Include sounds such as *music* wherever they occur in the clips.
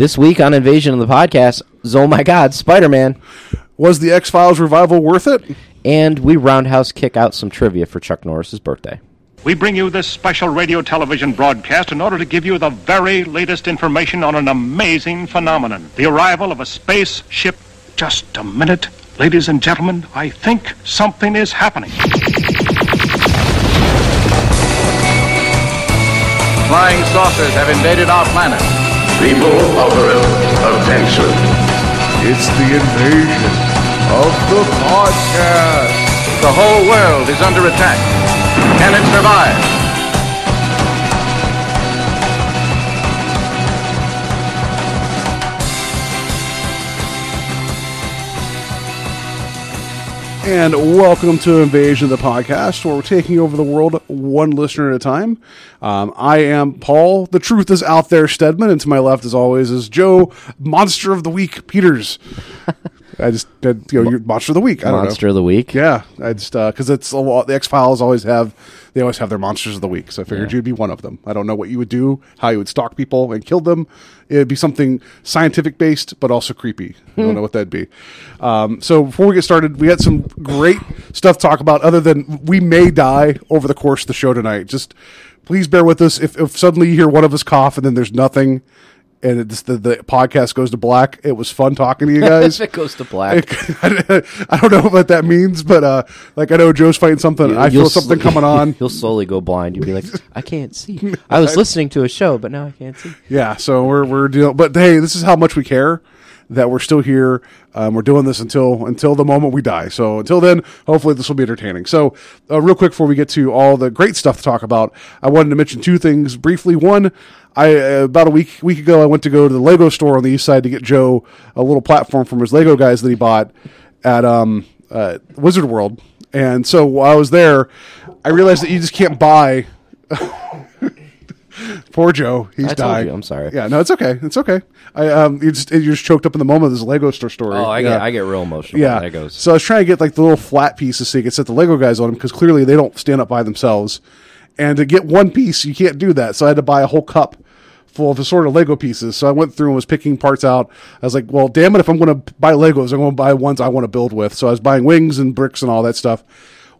This week on Invasion of the Podcast, oh my God, Spider Man. Was the X Files revival worth it? And we roundhouse kick out some trivia for Chuck Norris's birthday. We bring you this special radio television broadcast in order to give you the very latest information on an amazing phenomenon the arrival of a spaceship. Just a minute, ladies and gentlemen, I think something is happening. Flying saucers have invaded our planet. People of Earth, attention. It's the invasion of the podcast. The whole world is under attack. Can it survive? And welcome to Invasion of the Podcast, where we're taking over the world one listener at a time. Um, I am Paul. The truth is out there, Stedman, and to my left, as always, is Joe, Monster of the Week, Peters. I just did, you know, your Monster of the Week. I don't Monster know. of the Week. Yeah, I just because it's a lot. The X Files always have they always have their monsters of the week. So I figured Yeah. you'd be one of them. I don't know what you would do, how you would stalk people and kill them. It'd be something scientific based, but also creepy. I don't know what that'd be. Um, so before we get started, we had some great stuff to talk about. Other than we may die over the course of the show tonight. Just please bear with us. If, if suddenly you hear one of us cough and then there's nothing. And it just, the, the podcast goes to black. It was fun talking to you guys. *laughs* It goes to black. *laughs* I don't know what that means, but uh, like I know Joe's fighting something. I feel something sl- coming on. *laughs* You'll slowly go blind. You'll be like, I can't see. I was listening to a show, but now I can't see. Yeah, so we're we're dealing. But hey, this is how much we care that we're still here. Um, we're doing this until until the moment we die. So until then, hopefully this will be entertaining. So uh, real quick before we get to all the great stuff to talk about, I wanted to mention two things briefly. One. I uh, about a week week ago I went to go to the Lego store on the east side to get Joe a little platform from his Lego guys that he bought at um, uh, Wizard World. And so while I was there, I realized that you just can't buy *laughs* *laughs* Poor Joe, he's I dying. you, I'm sorry. Yeah, no, it's okay. It's okay. I um, you just you're just choked up in the moment of this Lego store story. Oh, I yeah. get I get real emotional. yeah. Goes. So I was trying to get like the little flat pieces so you could set the Lego guys on them because clearly they don't stand up by themselves. And to get one piece, you can't do that. So I had to buy a whole cup full of assorted Lego pieces. So I went through and was picking parts out. I was like, well, damn it, if I'm going to buy Legos, I'm going to buy ones I want to build with. So I was buying wings and bricks and all that stuff.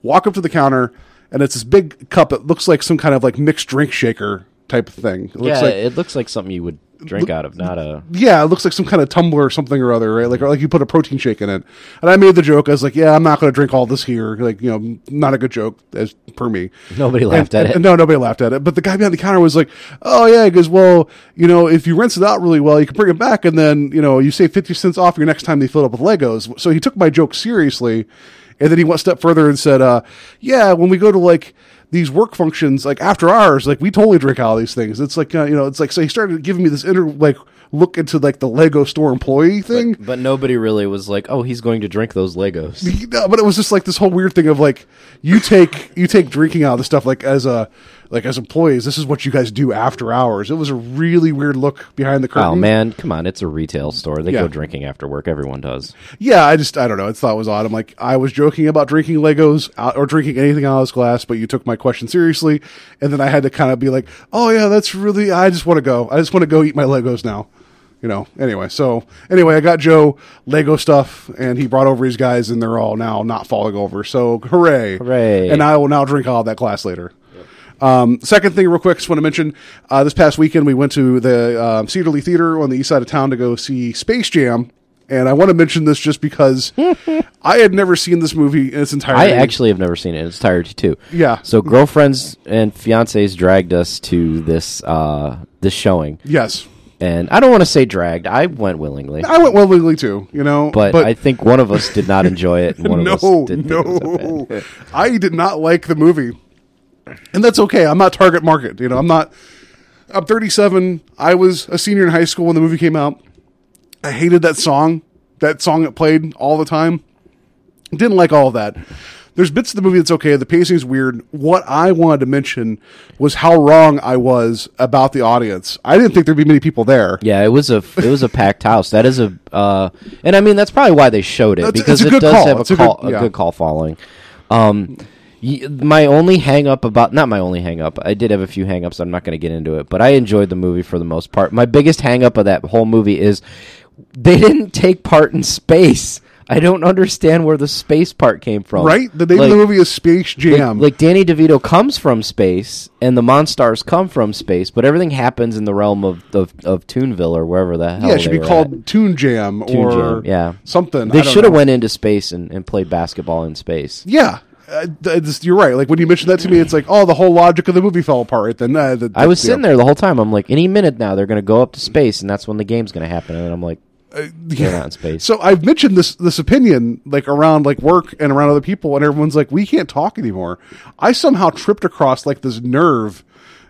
Walk up to the counter, and it's this big cup. It looks like some kind of like mixed drink shaker type of thing. It looks yeah, like it looks like something you would drink out of, not a. yeah, it looks like some kind of tumbler or something or other, right? Like, or like you put a protein shake in it. And I made the joke. I was like, yeah, I'm not going to drink all this here. Like, you know, not a good joke as per me. Nobody laughed And- at it. no, nobody laughed at it. But the guy behind the counter was like, oh yeah, he goes, well, you know, if you rinse it out really well, you can bring it back, and then you know, you save fifty cents off your next time they fill it up with Legos. So he took my joke seriously, and then he went a step further and said, uh, yeah, when we go to like these work functions like after hours like we totally drink all these things it's like uh, you know it's like so he started giving me this inner like look into like the lego store employee thing But nobody really was like, "Oh, he's going to drink those Legos." *laughs* no, but it was just like this whole weird thing of like you take you take drinking out of the stuff like as a like as employees this is what you guys do after hours it was a really weird look behind the oh, curtain Oh man, come on! It's a retail store. They Yeah. go drinking after work. Everyone does. yeah i just i don't know i thought it was odd i'm like i was joking about drinking legos or drinking anything out of this glass but you took my question seriously and then i had to kind of be like oh yeah that's really i just want to go i just want to go eat my legos now you know anyway so anyway i got joe lego stuff and he brought over his guys and they're all now not falling over so hooray Hooray. and i will now drink all that glass later um, second thing, real quick, just want to mention uh, this past weekend we went to the um, Cedar Lee Theater on the east side of town to go see Space Jam. And I want to mention this just because *laughs* I had never seen this movie in its entirety. I actually have never seen it in its entirety too. Yeah. So girlfriends and fiancés dragged us to this uh this showing, yes, and I don't want to say dragged. I went willingly, I went willingly too. You know, but, I think one of us did not enjoy it, and one no, of us *laughs* did think it was that no. I did not like the movie, and that's okay. I'm not target market. You know, I'm not. I'm 37. I was a senior in high school when the movie came out. I hated that song. That song it played all the time. Didn't like all of that. There's bits of the movie that's okay. The pacing's weird. What I wanted to mention was how wrong I was about the audience. I didn't think there'd be many people there. Yeah, it was a it was a packed house. That is a uh, and I mean that's probably why they showed it That's- because it does call. have a It's a call good- a good call following. Um, My only hang up about not my only hang up. I did have a few hang ups. I'm not going to get into it, but I enjoyed the movie for the most part. My biggest hang up of that whole movie is they didn't take part in space. I don't understand where the space part came from. Right? The name Like- of the movie is Space Jam. like Danny DeVito comes from space, and the Monstars come from space, but everything happens in the realm of of, of Toonville or wherever the hell. yeah, it should be called at. Toon Jam Toon or Jam, yeah. something. They should have went into space and, and played basketball in space. Yeah. Uh, you're right. Like when you mentioned that to me, it's like, oh, the whole logic of the movie fell apart. Then, uh, the, I was the- sitting there the whole time. I'm like, any minute now they're going to go up to space, and that's when the game's going to happen. And I'm like, in space. So I've mentioned this this opinion like around like work and around other people, and everyone's like, "We can't talk anymore." I somehow tripped across like this nerve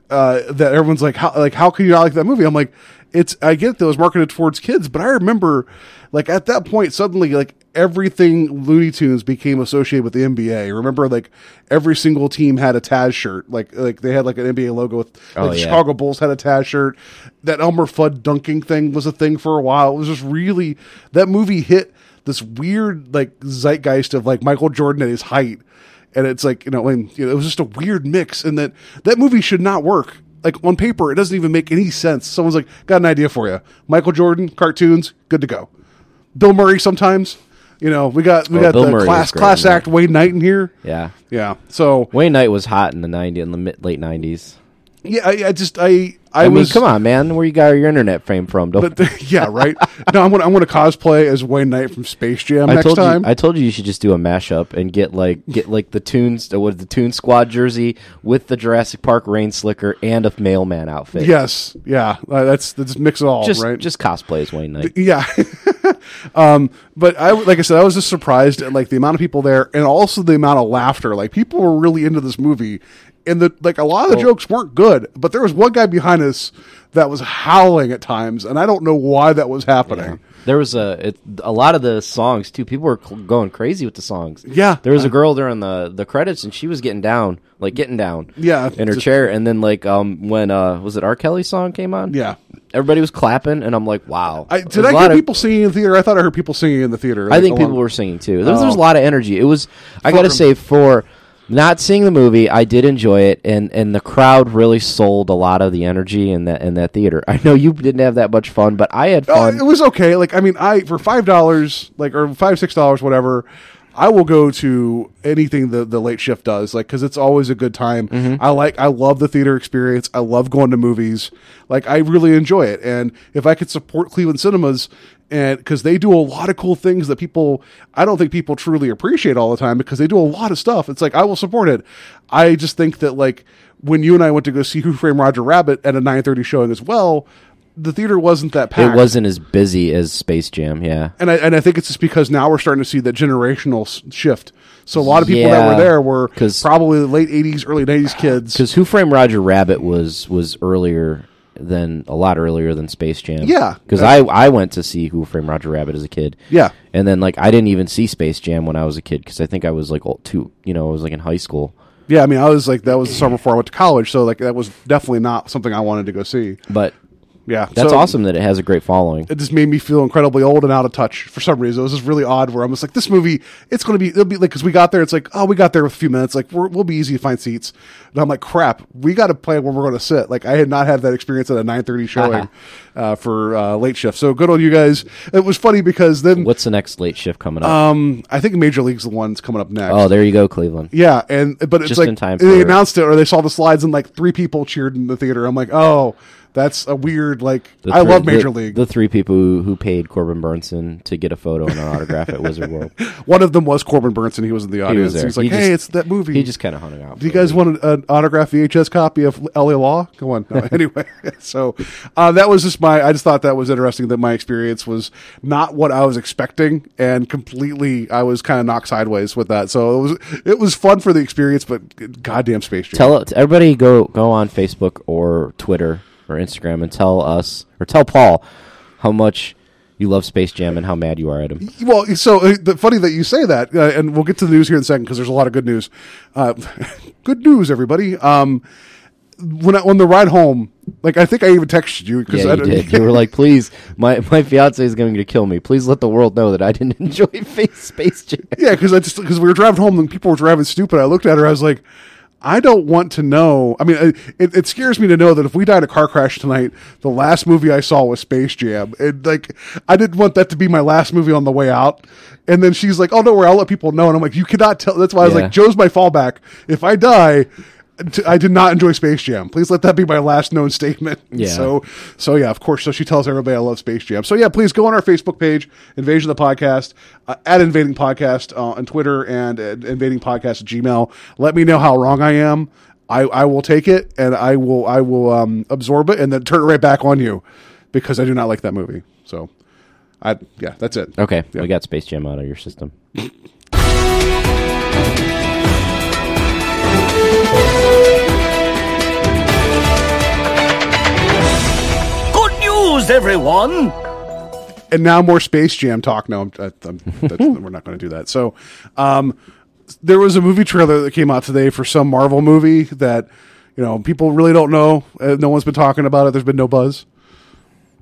uh, that everyone's like, "How like how can you not like that movie?" I'm like, "It's I get that it was marketed towards kids, but I remember like at that point suddenly like everything Looney Tunes became associated with the NBA. Remember like every single team had a Taz shirt, like like they had like an NBA logo with like Oh, the yeah. Chicago Bulls had a Taz shirt. That Elmer Fudd dunking thing was a thing for a while. It was just really that movie hit this weird like zeitgeist of like Michael Jordan at his height, and it's like you know, and, you know it was just a weird mix, and that that movie should not work. Like on paper, it doesn't even make any sense. Someone's like, "Got an idea for you." Michael Jordan cartoons, good to go. Bill Murray sometimes, you know, we got we Oh, got Bill the Murray class class act Wayne Knight in here. yeah, Yeah, so Wayne Knight was hot in the '90s, in the mid, late '90s. Yeah, I, I just I I, I, mean, was come on, man, where you got your internet frame from? Don't, But yeah, right. *laughs* no, I'm gonna I'm gonna cosplay as Wayne Knight from Space Jam I next told time. you, I told you you should just do a mashup and get like get like the tunes with the Toon Squad jersey with the Jurassic Park rain slicker and a mailman outfit. yes, yeah, uh, that's that's mix it all, just right? just cosplay as Wayne Knight. yeah. *laughs* um, but I like I said, I was just surprised at like the amount of people there, and also the amount of laughter. Like people were really into this movie, and the like a lot of the jokes weren't good, but there was one guy behind us that was howling at times, and I don't know why that was happening. There was a it, a lot of the songs too. People were cl- going crazy with the songs. Yeah. there was a girl during the the credits, and she was getting down, like getting down. Yeah, in her just- chair. And then like um when uh was it R Kelly song came on? Yeah. everybody was clapping, and I'm like, wow. I, did I hear of- people singing in the theater? I thought I heard people singing in the theater. I think people were singing too. There was, there was Oh. a lot of energy. It was. I got to say, for not seeing the movie, I did enjoy it, and and the crowd really sold a lot of the energy in that in that theater. I know you didn't have that much fun, but I had Oh, fun. it was okay. Like I mean, I for five dollars, like or five six dollars, whatever. I will go to anything the the late shift does, like because it's always a good time. Mm-hmm. I like, I love the theater experience. I love going to movies. Like I really enjoy it. And if I could support Cleveland cinemas, and because they do a lot of cool things that people, I don't think people truly appreciate all the time because they do a lot of stuff. It's like I will support it. I just think that like when you and I went to go see Who Framed Roger Rabbit at a nine thirty showing as well. The theater wasn't that packed it wasn't as busy as Space Jam. Yeah, and I and I think it's just because now we're starting to see that generational s- shift. So a lot of people that were there were probably the late '80s, early '90s kids. because Who Framed Roger Rabbit was was earlier than a lot earlier than Space Jam. Yeah. because I I went to see Who Framed Roger Rabbit as a kid. Yeah. and then like I didn't even see Space Jam when I was a kid because I think I was like old, too. You know, I was like in high school. Yeah, I mean, I was like that was the summer before I went to college, so like that was definitely not something I wanted to go see. But Yeah, that's so awesome that it has a great following. It just made me feel incredibly old and out of touch for some reason. It was just really odd where I'm just like, this movie, it's going to be, it'll be like, because we got there, it's like, oh, we got there with a few minutes, like we're, we'll be easy to find seats. And I'm like, crap, we got to plan where we're going to sit. Like I had not had that experience at a 9:30 showing uh-huh. Uh, for uh, late shift. So good on you guys. It was funny because then What's the next late shift coming up? um, I think Major League's the one's coming up next. oh, there you go, Cleveland. Yeah, and but it's Just like in time they for- announced it or they saw the slides and like three people cheered in the theater. I'm like, oh, that's a weird like. The I three- love Major the- League. The three people who, who paid Corbin Bernsen to get a photo and an autograph at Wizard World. *laughs* One of them was Corbin Bernsen. He was in the audience. He was there. He's like, He hey, just- it's that movie. He just kind of hung out. Do you guys want an, an autographed VHS copy of LA Law? Go on. No, *laughs* anyway, *laughs* so uh, that was just my. I just thought that was interesting. That my experience was not what I was expecting, and completely, I was kind of knocked sideways with that. So it was it was fun for the experience, but goddamn space jam. Tell everybody go go on Facebook or Twitter or Instagram and tell us or tell Paul how much you love Space Jam and how mad you are at him. Well, so uh, the, funny that you say that, uh, and we'll get to the news here in a second because there's a lot of good news. Uh, *laughs* good news, everybody. Um, when I, on the ride home, Like I think I even texted you because Yeah, I you did. *laughs* You were like, "Please, my my fiance is going to kill me. Please let the world know that I didn't *laughs* enjoy Face Space Jam." Yeah, because I just because we were driving home and people were driving stupid. I looked at her. I was like, I don't want to know. I mean, it, it scares me to know that if we die in a car crash tonight, the last movie I saw was Space Jam. And like, I didn't want that to be my last movie on the way out. And then she's like, "Oh, don't worry, I'll let people know." And I'm like, "You cannot tell." That's why I was Yeah. like, "Joe's my fallback. If I die." I did not enjoy Space Jam. Please let that be my last known statement. *laughs* Yeah. So, so yeah, of course. So she tells everybody I love Space Jam. So yeah, please go on our Facebook page, Invasion of the Podcast, uh, at Invading Podcast uh, on Twitter and at Invading Podcast at Gmail. Let me know how wrong I am. I, I will take it and I will I will um, absorb it and then turn it right back on you because I do not like that movie. So, I yeah, that's it. Okay, Yeah. we got Space Jam out of your system. *laughs* everyone! and now more Space Jam talk. No, I'm, I'm, that's, *laughs* we're not going to do that. So, um, there was a movie trailer that came out today for some Marvel movie that you know people really don't know. Uh, no one's been talking about it. There's been no buzz.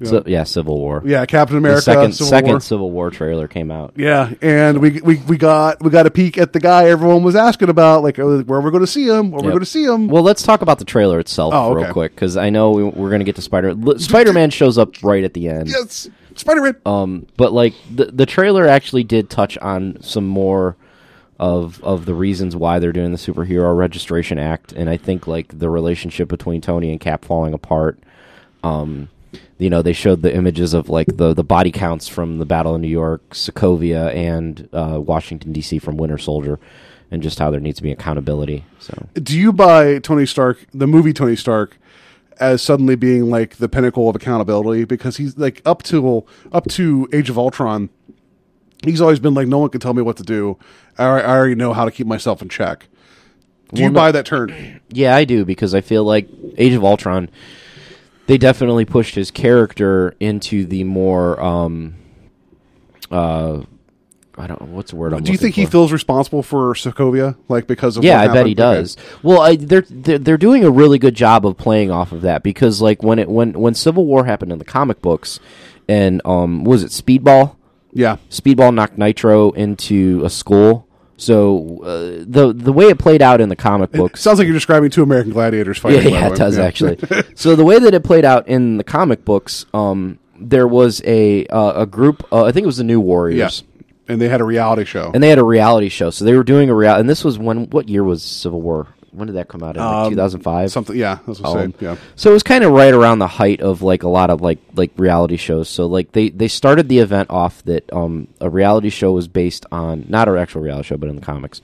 So, yeah, Civil War. Yeah, Captain the America. second Civil second War. Civil War trailer came out. Yeah, and we, we we got we got a peek at the guy everyone was asking about, like uh, where we're going to see him, where we're going to see him. Well, let's talk about the trailer itself Oh, real okay. quick because I know we, we're going to get to Spider. Spider Man shows up right at the end. yes, Spider Man. Um, but like the the trailer actually did touch on some more of of the reasons why they're doing the superhero registration act, and I think like the relationship between Tony and Cap falling apart. Um, you know, they showed the images of like the the body counts from the Battle of New York, Sokovia, and uh, Washington D.C. from Winter Soldier, and just how there needs to be accountability. So Do you buy Tony Stark, the movie Tony Stark, as suddenly being like the pinnacle of accountability? Because he's like up to up to Age of Ultron, he's always been like, no one can tell me what to do. I, I already know how to keep myself in check. Do you Well, no- buy that turn? Yeah, I do because I feel like Age of Ultron, they definitely pushed his character into the more, um, uh, I don't know what's the word. I'm Do you think he feels responsible for Sokovia, like because of? Yeah, I bet he happened? Okay. does. Well, I, they're, they're they're doing a really good job of playing off of that because like when it when when Civil War happened in the comic books, and um, was it Speedball? Yeah, Speedball knocked Nitro into a school. So uh, the the way it played out in the comic books, sounds like you're describing two American gladiators fighting. by yeah, it way. does Yeah. actually. *laughs* so the way that it played out in the comic books, um, there was a uh, a group. Uh, I think it was the New Warriors, Yes, and they had a reality show. and they had a reality show. So they were doing a reality. And this was when? What year was Civil War? When did that come out? In like Um, 2005. Something, yeah, that's what I'm saying. Yeah, So it was kind of right around the height of like a lot of like like reality shows. So like they they started the event off that um a reality show was based on not an actual reality show but in the comics,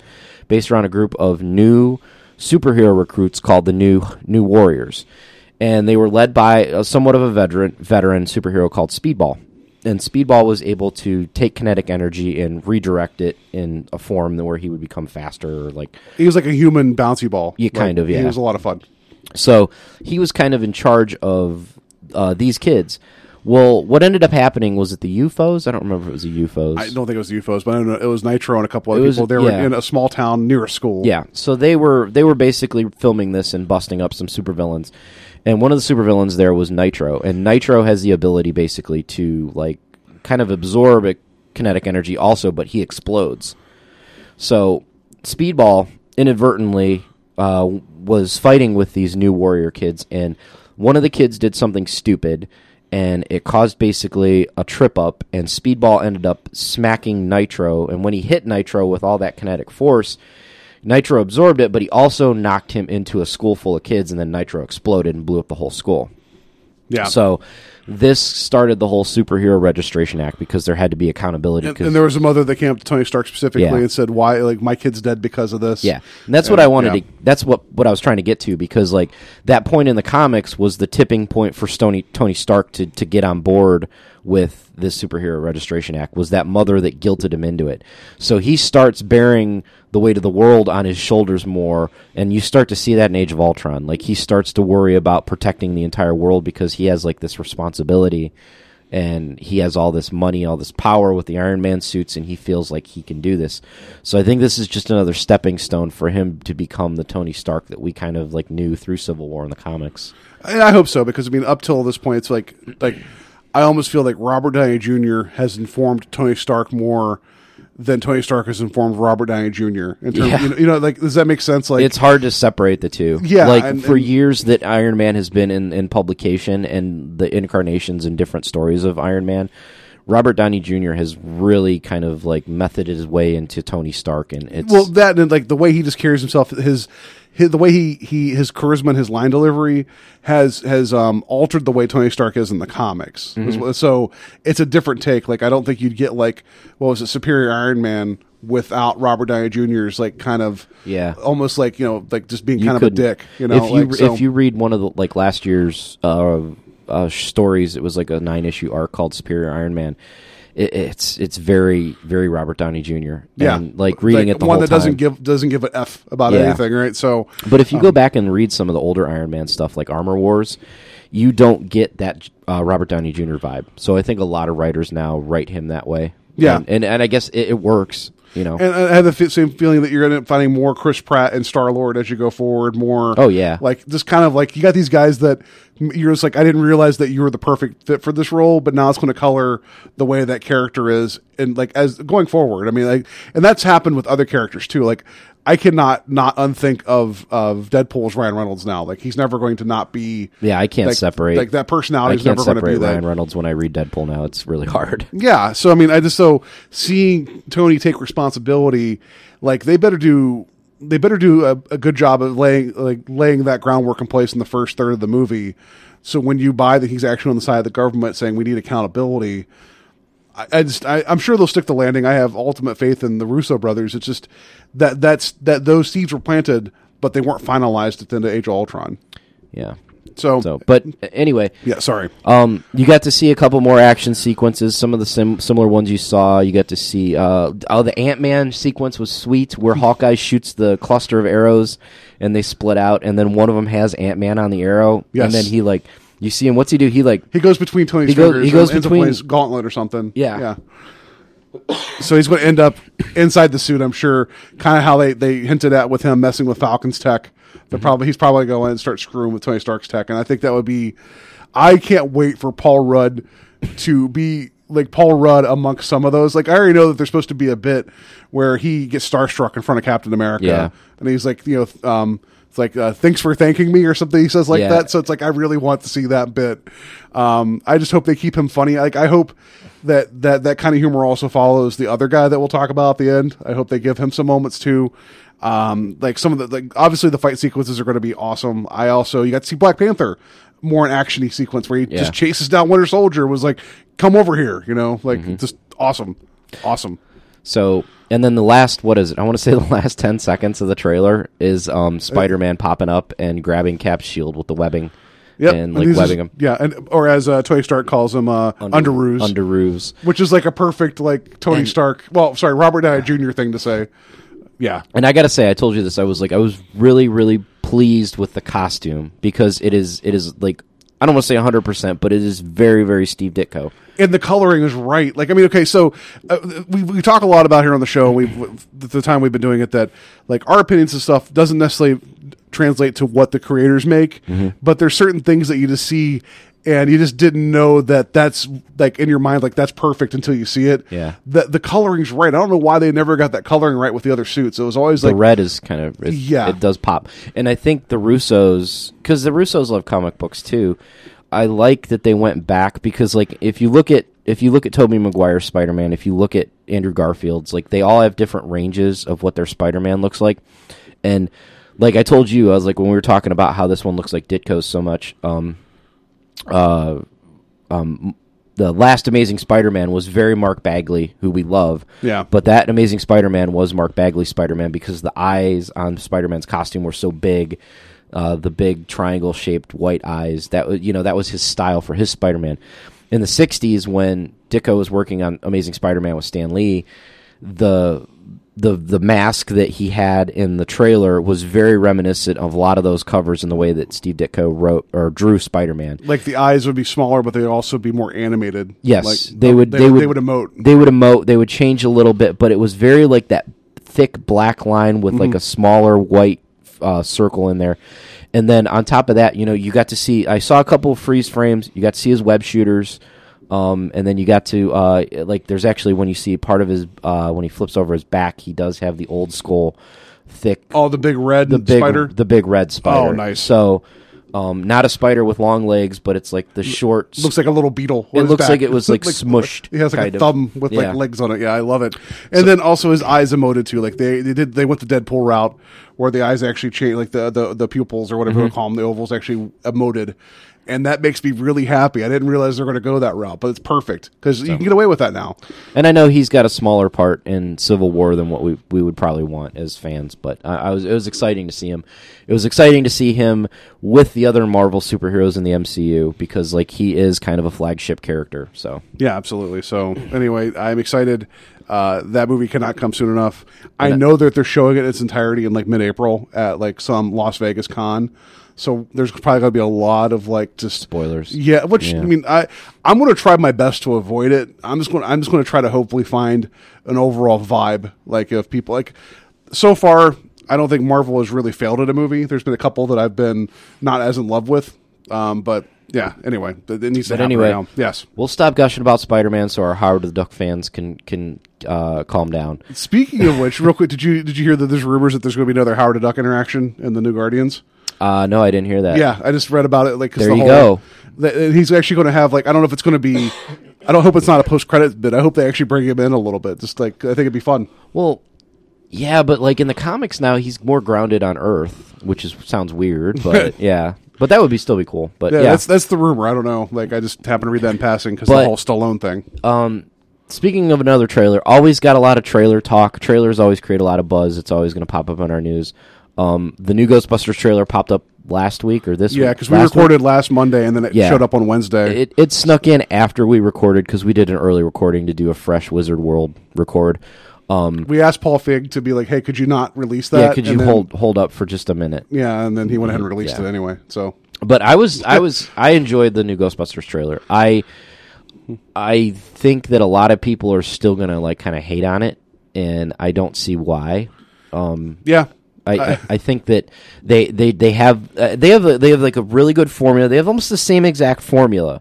based around a group of new superhero recruits called the new New Warriors, and they were led by uh, somewhat of a veteran veteran superhero called Speedball. And Speedball was able to take kinetic energy and redirect it in a form where he would become faster, or like he was like a human bouncy ball. Yeah, kind Like, of, yeah. he was a lot of fun. so he was kind of in charge of uh, these kids. Well, what ended up happening was it the UFOs? I don't remember if it was the UFOs. I don't think it was the UFOs, but I know it was Nitro and a couple other was- people. They yeah. were in a small town near a school. Yeah, so they were they were basically filming this and busting up some supervillains, and one of the supervillains there was Nitro, and Nitro has the ability basically to like kind of absorb kinetic energy also, but he explodes. So Speedball inadvertently uh, was fighting with these new warrior kids, and one of the kids did something stupid, and it caused basically a trip up, and Speedball ended up smacking Nitro, and when he hit Nitro with all that kinetic force. Nitro absorbed it, but he also knocked him into a school full of kids, and then Nitro exploded and blew up the whole school. yeah. So this started the whole superhero registration act because there had to be accountability. and, and there was a mother that came up to Tony Stark specifically Yeah. and said, "Why? Like my kid's dead because of this." Yeah, and that's And, what I wanted yeah. to. That's what what I was trying to get to because like that point in the comics was the tipping point for Tony Tony Stark to to get on board with this superhero registration act was that mother that guilted him into it. So he starts bearing the weight of the world on his shoulders more, and you start to see that in Age of Ultron. Like he starts to worry about protecting the entire world because he has like this responsibility and he has all this money, all this power with the Iron Man suits, and he feels like he can do this. So I think this is just another stepping stone for him to become the Tony Stark that we kind of like knew through Civil War in the comics. And I hope so because I mean, up till this point, it's like like I almost feel like Robert Downey Jr. has informed Tony Stark more than Tony Stark has informed Robert Downey Jr. In terms, Yeah. you, know, you know, like does that make sense? Like it's hard to separate the two. Yeah, like and- for and- years that Iron Man has been in, in publication and the incarnations and different stories of Iron Man, Robert Downey Jr. has really kind of like methoded his way into Tony Stark, and it's well that and like the way he just carries himself his, his the way he, he his charisma and his line delivery has has um altered the way Tony Stark is in the comics Mm-hmm. so it's a different take like I don't think you'd get like what was it Superior Iron Man without Robert Downey Jr.'s like kind of Yeah. almost like you know like just being you kind of a dick you know if you like, so- if you read one of the like last year's uh, uh, stories, it was like a nine issue arc called Superior Iron Man. It, it's it's very very Robert Downey Jr. yeah and, like reading it the one that doesn't give doesn't give an f about Yeah. anything right so But if you go back and read some of the older Iron Man stuff, like Armor Wars, you don't get that uh, Robert Downey Jr. vibe. So I think a lot of writers now write him that way. Yeah. and and, and I guess it, it works. You know, And I have the same feeling that you're going to finding more Chris Pratt and Star Lord as you go forward. More, Oh, yeah. like just kind of like you got these guys that you're just like I didn't realize that you were the perfect fit for this role, but now it's going to color the way that character is, and like as going forward. I mean, like, and that's happened with other characters too. Like, I cannot not unthink of of Deadpool's Ryan Reynolds now. Like, he's never going to not be. yeah, I can't like, separate like that personality is can't never going to separate be that. Ryan Reynolds when I read Deadpool now. It's really hard. *laughs* Yeah. So I mean, I just so seeing Tony take responsibility, like they better do they better do a, a good job of laying like laying that groundwork in place in the first third of the movie. So when you buy that he's actually on the side of the government saying we need accountability, I, I just I, I'm sure they'll stick the landing. I have ultimate faith in the Russo brothers. It's just that that's that those seeds were planted, but they weren't finalized at the end of Age of Ultron. Yeah. So, So, but anyway, yeah, sorry. Um, you got to see a couple more action sequences. Some of the sim- similar ones you saw. You got to see. Uh, oh, the Ant Man sequence was sweet, where Hawkeye shoots the cluster of arrows, and they split out, and then one of them has Ant Man on the arrow, Yes. and then he like, you see him. What's he do? He like, He goes between Tony's He goes- fingers. he goes and ends up between- his gauntlet or something. Yeah. yeah. So he's going to end up inside the suit. I'm sure, kind of how they, they hinted at with him messing with Falcon's tech. They're probably he's probably going and start screwing with Tony Stark's tech, and I think that would be. I can't wait for Paul Rudd to be like Paul Rudd amongst some of those. Like I already know that there's supposed to be a bit where he gets starstruck in front of Captain America, Yeah. and he's like, you know, um, it's like uh, thanks for thanking me or something. He says like Yeah. that. So it's like I really want to see that bit. Um, I just hope they keep him funny. Like I hope that that that kind of humor also follows the other guy that we'll talk about at the end. I hope they give him some moments too. Um, like some of the like obviously the fight sequences are going to be awesome. I also you got to see Black Panther more an actiony sequence where he Yeah. just chases down Winter Soldier. Was like, come over here, you know, like Mm-hmm. just awesome, awesome. So, and then the last, what is it? I want to say *laughs* the last 10 seconds of the trailer is um, Spider Man popping up and grabbing Cap's shield with the webbing Yep. and like he's webbing just- him. Yeah, and or as uh, Tony Stark calls him, uh, under, underoos. Underoos. which is like a perfect like Tony And- Stark. Well, sorry, Robert Downey Jr. thing to say. Yeah, And I got to say, I told you this. I was like, I was really, really pleased with the costume because it is, it is like, I don't want to say 100%, but it is very, very Steve Ditko. and the coloring is right. Like, I mean, okay, so uh, we we talk a lot about here on the show. We've the time we've been doing it that like our opinions and stuff doesn't necessarily translate to what the creators make, mm-hmm. but there's certain things that you just see. And you just didn't know that that's like in your mind, like that's perfect until you see it. Yeah. the the coloring's right. I don't know why they never got that coloring right with the other suits. It was always like The like red is kind of, it, Yeah. it does pop. And I think the Russos, because the Russos love comic books too, I like that they went back because, like, if you look at, if you look at Tobey Maguire's Spider Man, if you look at Andrew Garfield's, like, they all have different ranges of what their Spider Man looks like. And, like I told you, I was like, when we were talking about how this one looks like Ditko's so much, um, uh, um, the last Amazing Spider-Man was very Mark Bagley, who we love. Yeah. But that Amazing Spider-Man was Mark Bagley Spider-Man because the eyes on Spider-Man's costume were so big, uh, the big triangle-shaped white eyes. That was, you know, that was his style for his Spider-Man. In the '60s, when Ditko was working on Amazing Spider-Man with Stan Lee, the the the mask that he had in the trailer was very reminiscent of a lot of those covers in the way that Steve Ditko wrote or drew Spider Man. Like the eyes would be smaller, but they'd also be more animated. Yes, like, they uh, would. They, They, would. would. They would emote. They would emote. They would change a little bit, but it was very like that thick black line with Mm-hmm. like a smaller white uh, circle in there. And then on top of that, you know, you got to see. I saw a couple of freeze frames. You got to see his web shooters. Um, and then you got to uh, like. There's actually when you see part of his uh, when he flips over his back, he does have the old skull, thick Oh, the big red the big spider. the big red spider. Oh, nice. So, um, not a spider with long legs, but it's like the short. looks like a little beetle. It looks back. like it was, *laughs* like, smushed, He has like a of. thumb with Yeah. like legs on it. Yeah, I love it. And then also his eyes emoted too. Like they, they did they went the Deadpool route where the eyes actually change, like the the, the pupils or whatever Mm-hmm. you call them, the ovals actually emoted. And that makes me really happy. I didn't realize they're going to go that route, but it's perfect because you can get away with that now. and I know he's got a smaller part in Civil War than what we we would probably want as fans, but I, I was it was exciting to see him. It was exciting to see him with the other Marvel superheroes in the MCU because like he is kind of a flagship character. So Yeah, absolutely. So anyway, I'm excited. Uh, that movie cannot come soon enough. I know that they're showing it in its entirety in like mid-April at like some Las Vegas con. So there's probably going to be a lot of like just Spoilers. Yeah, which Yeah. I mean, I I'm going to try my best to avoid it. I'm just going to I'm just going to try to hopefully find an overall vibe like of people like so far I don't think Marvel has really failed at a movie. There's been a couple that I've been not as in love with. Um, but yeah, anyway, it it needs to But happen anyway, right now. Yes. we'll stop gushing about Spider Man so our Howard the Duck fans can can uh, calm down. Speaking of which, real quick, did you did you hear that there's rumors that there's going to be another Howard the Duck interaction in the new Guardians? Uh, no, I didn't hear that. Yeah, I just read about it. Like, 'cause There the you whole, go. he's actually going to have like I don't know if it's going to be. I don't hope it's not a post credit bit. I hope they actually bring him in a little bit. Just like I think it'd be fun. Well, yeah, but like in the comics now, he's more grounded on Earth, which is sounds weird, but *laughs* yeah, but that would be still be cool. But Yeah, yeah, that's that's the rumor. I don't know. Like I just happened to read that in passing because the But- whole Stallone thing. um, speaking of another trailer, always got a lot of trailer talk. Trailers always create a lot of buzz. It's always going to pop up on our news. Um, the new Ghostbusters trailer popped up last week or this Yeah, week? because we Last week? recorded last Monday and then it Yeah. showed up on Wednesday. It, it snuck in after we recorded because we did an early recording to do a fresh Wizard World record. Um, we asked Paul Feig to be like, "Hey, could you not release that?" yeah, could you then- hold hold up for just a minute? Yeah, and then he went ahead and released Yeah. it anyway. So But I was I was I enjoyed the new Ghostbusters trailer. I I think that a lot of people are still gonna like kind of hate on it, and I don't see why. Um, yeah, I, I I think that they they they have uh, they have a, they have like a really good formula. They have almost the same exact formula,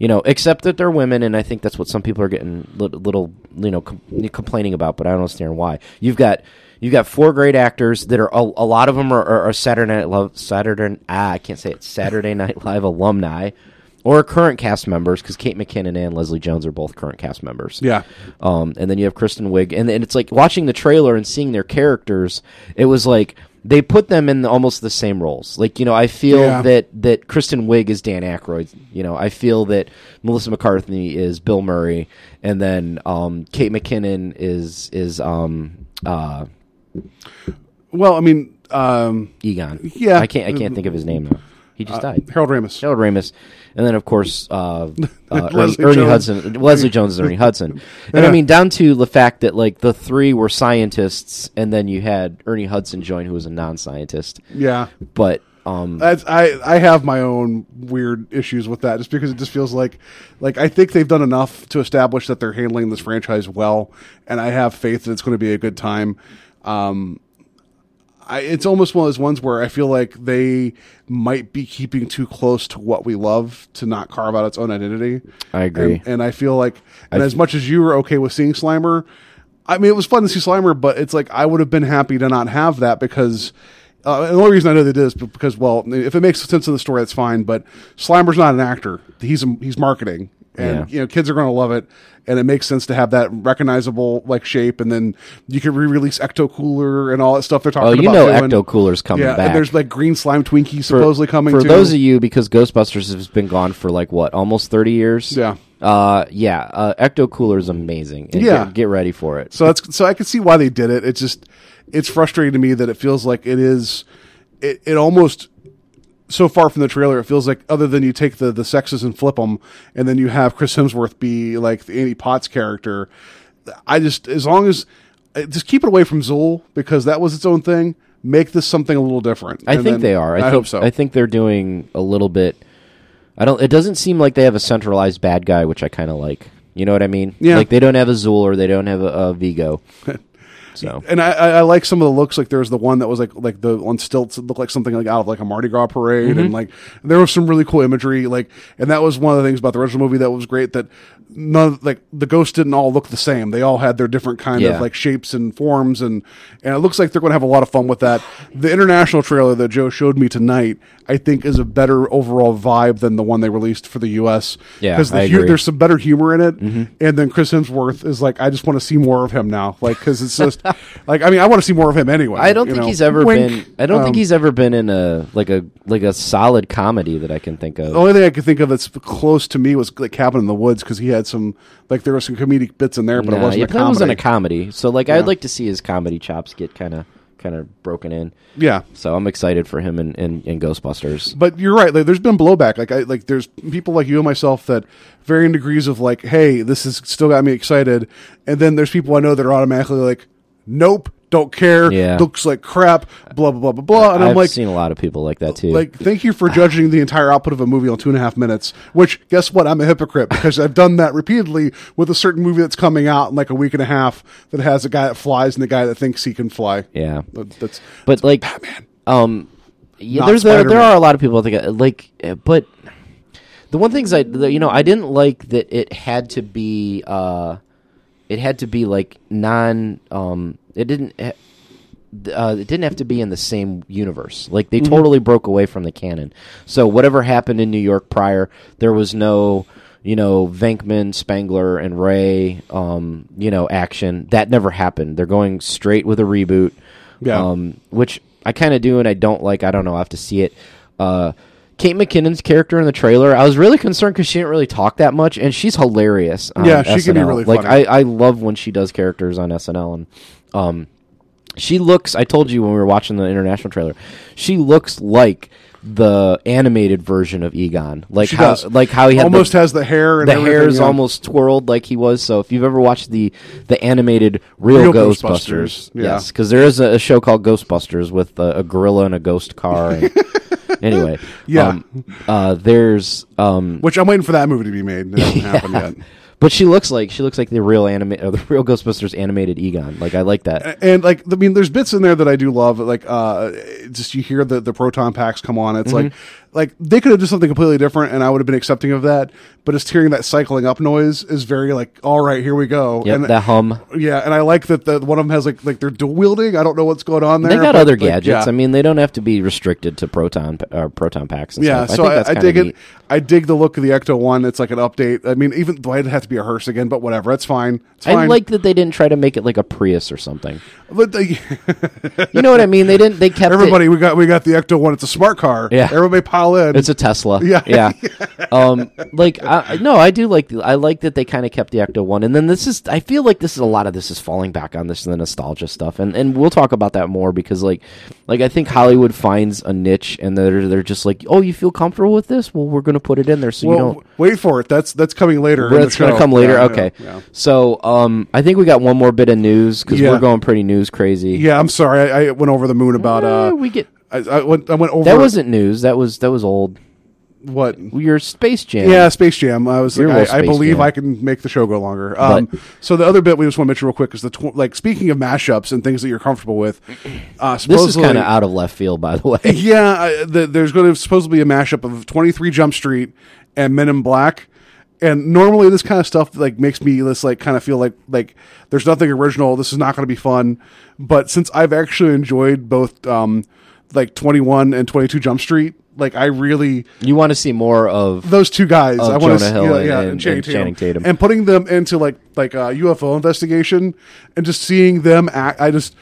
you know, except that they're women, and I think that's what some people are getting little, little you know com- complaining about. But I don't understand why. You've got you've got four great actors that are a, a lot of them are, are, are Saturday Night Live Saturday ah I can't say it Saturday Night Live alumni. Or current cast members, because Kate McKinnon and Leslie Jones are both current cast members. Yeah. Um, and then you have Kristen Wiig, and, and it's like watching the trailer and seeing their characters. It was like they put them in almost the same roles. Like you know, I feel Yeah. that that Kristen Wiig is Dan Aykroyd. You know, I feel that Melissa McCarthy is Bill Murray, and then um, Kate McKinnon is is um, uh, well, I mean, um, Egon. Yeah. I can't I can't think of his name. Now. He just died. Harold Ramis. Harold Ramis, and then of course uh, *laughs* uh, Leslie Ernie Jones. Hudson. Leslie Jones is Ernie Hudson, and I Yeah. mean down to the fact that like the three were scientists, and then you had Ernie Hudson join, who was a non-scientist. Yeah. But um, That's, I I have my own weird issues with that, just because it just feels like, like I think they've done enough to establish that they're handling this franchise well, and I have faith that it's going to be a good time. Um, I, it's almost one of those ones where I feel like they might be keeping too close to what we love to not carve out its own identity. I agree. and, and I feel like, and I as much as you were okay with seeing Slimer, I mean, it was fun to see Slimer, but it's like I would have been happy to not have that because. Uh, the only reason I know they did is because, well, if it makes sense in the story, that's fine. But Slimer's not an actor; he's he's marketing, and Yeah. you know, kids are going to love it, and it makes sense to have that recognizable like shape, and then you can re-release Ecto Cooler and all that stuff they're talking about. oh, about. you know, doing. Ecto Cooler's coming yeah, back. and there's like green slime Twinkie For- supposedly coming. For too. those of you, because Ghostbusters has been gone for like what, almost thirty years. Yeah. Uh, yeah. Uh, Ecto Cooler is amazing. And Yeah. Get, get ready for it. So that's so I can see why they did it. It's just it's frustrating to me that it feels like it is it, it almost so far from the trailer it feels like other than you take the the sexes and flip them and then you have Chris Hemsworth be like the Annie Potts character. I just as long as uh, just keep it away from Zuul because that was its own thing. Make this something a little different. I And think they are. I, I, think, hope so. I think they're doing a little bit. I don't. It doesn't seem like they have a centralized bad guy, which I kind of like. You know what I mean? Yeah. Like they don't have a Zuul or they don't have a, a Vigo. *laughs* So and I, I, like some of the looks. Like there was the one that was like like the on stilts that looked like something like out of like a Mardi Gras parade, Mm-hmm. and like there was some really cool imagery. Like, and that was one of the things about the original movie that was great. That none like the ghosts didn't all look the same. They all had their different kind Yeah. of like shapes and forms, and and it looks like they're going to have a lot of fun with that. The international trailer that Joe showed me tonight, I think, is a better overall vibe than the one they released for the U.S. Yeah, because the hu- there's some better humor in it, and then Chris Hemsworth is like, I just want to see more of him now, like because it's just *laughs* like I mean I want to see more of him anyway. I don't think know? he's ever Wink. been. I don't think Um, he's ever been in a like a like a solid comedy that I can think of. The only thing I can think of that's close to me was like Cabin in the Woods because he had some like there were some comedic bits in there, but it wasn't yeah, a comedy. wasn't a comedy. So like, Yeah. I'd like to see his comedy chops get kind of kind of broken in. yeah, So I'm excited for him in, in, in Ghostbusters. but you're right. Like, there's been blowback. Like, I like there's people like you and myself that varying degrees of like, hey, this has still got me excited, and then there's people I know that are automatically like, nope, don't care, Yeah. looks like crap, blah blah blah blah blah, and I've I'm like. seen a lot of people like that too. Like, thank you for judging the entire output of a movie on two and a half minutes. Which, guess what? I'm a hypocrite because I've done that repeatedly with a certain movie that's coming out in like a week and a half that has a guy that flies and a guy that thinks he can fly. yeah, That- That's but like, um, yeah, Not there's there, there Spider-Man. are a lot of people that think uh, like, uh, but the one things I the, you know I didn't like that it had to be uh, it had to be like non um, it didn't. ha- uh, it didn't have to be in the same universe. Like they totally broke away from the canon. So whatever happened in New York prior, there was no, you know, Venkman, Spangler, and Ray, um, you know, action. That never happened. They're going straight with a reboot. Yeah. Um, which I kind of do and I don't like. I don't know. I have to see it. Uh, Kate McKinnon's character in the trailer, I was really concerned because she didn't really talk that much, and she's hilarious. Yeah, she can be SNL. really like. I, I love when she does characters on SNL, and um, she looks. I told you when we were watching the international trailer, she looks like the animated version of Egon. Like She how, does. like how he had almost the, has the hair and the hair is yeah. almost twirled like he was. So if you've ever watched the the animated Real, Real Ghostbusters, Ghostbusters, yeah. yes, because there is a, a show called Ghostbusters with a, a gorilla and a ghost car. *laughs* And, anyway, *laughs* Yeah. um, uh, there's um, Which I'm waiting for that movie to be made. It hasn't *laughs* happened yet. but she looks like she looks like the real anime, or the real Ghostbusters animated Egon. Like I like that. and like I mean, there's bits in there that I do love. Like, uh, just you hear the the proton packs come on. It's Mm-hmm. like, like they could have done something completely different, and I would have been accepting of that. But just hearing that cycling up noise is very like, all right, here we go. Yep, and that hum. yeah, and I like that the one of them has like like they're dual wielding. I don't know what's going on there. They got but, other like, gadgets. yeah. I mean, they don't have to be restricted to proton or uh, proton packs. And Yeah, stuff. so I think I, that's I, dig it. I dig the look of the Ecto One. It's like an update. I mean, even did it have to be a hearse again? But whatever, it's fine. It's fine. I like that they didn't try to make it like a Prius or something. But the, You know what I mean? They didn't. They kept everybody, It, we got we got the Ecto One. It's a smart car. Yeah. everybody pile in. it's a Tesla. Yeah. yeah. *laughs* um, like I, no, I do like. I like that they kind of kept the Ecto one, and then this is. I feel like this is a lot of this is falling back on this and the nostalgia stuff, and and we'll talk about that more because like, like I think Hollywood finds a niche, and they're they're just like, oh, you feel comfortable with this? Well, we're gonna put it in there so you well, don't. wait for it. That's that's coming later. That's going to come later. Yeah, okay. Yeah. So, um, I think we got one more bit of news because we're going pretty news crazy. Yeah, I'm sorry. I, I went over the moon about. Eh, Uh, we get I, I went. I went over. that wasn't news. That was that was old. what. Your Space Jam. Yeah, Space Jam. I was like, I, I believe Jam. I can make the show go longer. Um, But- so the other bit we just want to mention real quick is the tw- like speaking of mashups and things that you're comfortable with. Uh, This is kind of out of left field, by the way. *laughs* Yeah, I, the, there's going to supposedly be a mashup of 23 Jump Street and Men in Black. And normally this kind of stuff like makes me just like kind of feel like like there's nothing original. This is not going to be fun. But since I've actually enjoyed both um like 21 and 22 Jump Street, like I really You want to see more of those two guys. I want to Jonah Hill yeah, and- yeah, and- Channing, and Tatum. Channing Tatum. and putting them into like like a UFO investigation and just seeing them act. I just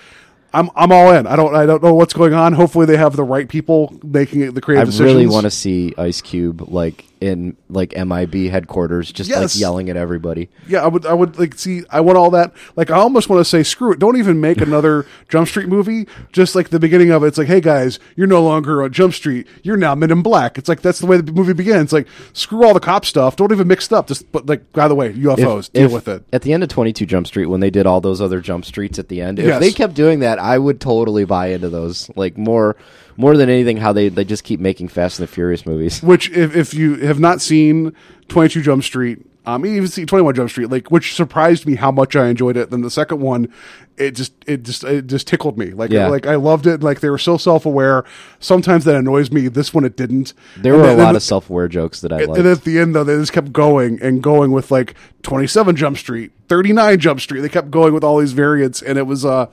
I'm I'm all in. I don't I don't know what's going on. Hopefully they have the right people making it the I creative decisions. I really want to see Ice Cube like in like MIB headquarters, just Yes. like yelling at everybody. Yeah, I would. I would like see. I want all that. Like, I almost want to say, screw it. Don't even make another *laughs* Jump Street movie. Just like the beginning of it, it's like, hey guys, you're no longer on Jump Street. You're now Men in Black. It's like that's the way the movie begins. Like, screw all the cop stuff. Don't even mix it up. Just but like, by the way, UFOs. deal If- with it. At the end of 22 Jump Street, when they did all those other Jump Streets at the end, if Yes. they kept doing that, I would totally buy into those. Like more, more than anything, how they they just keep making Fast and the Furious movies. *laughs* Which, if if you have not seen Twenty Two Jump Street. Um, even see Twenty One Jump Street, like which surprised me how much I enjoyed it. Then the second one, it just it just it just tickled me. Like Yeah. like I loved it. Like they were so self aware. Sometimes that annoys me. This one it didn't. There And were a lot of self-aware jokes that I liked. and at the end, though, they just kept going and going with like 27 Jump Street, 39 Jump Street. They kept going with all these variants, and it was uh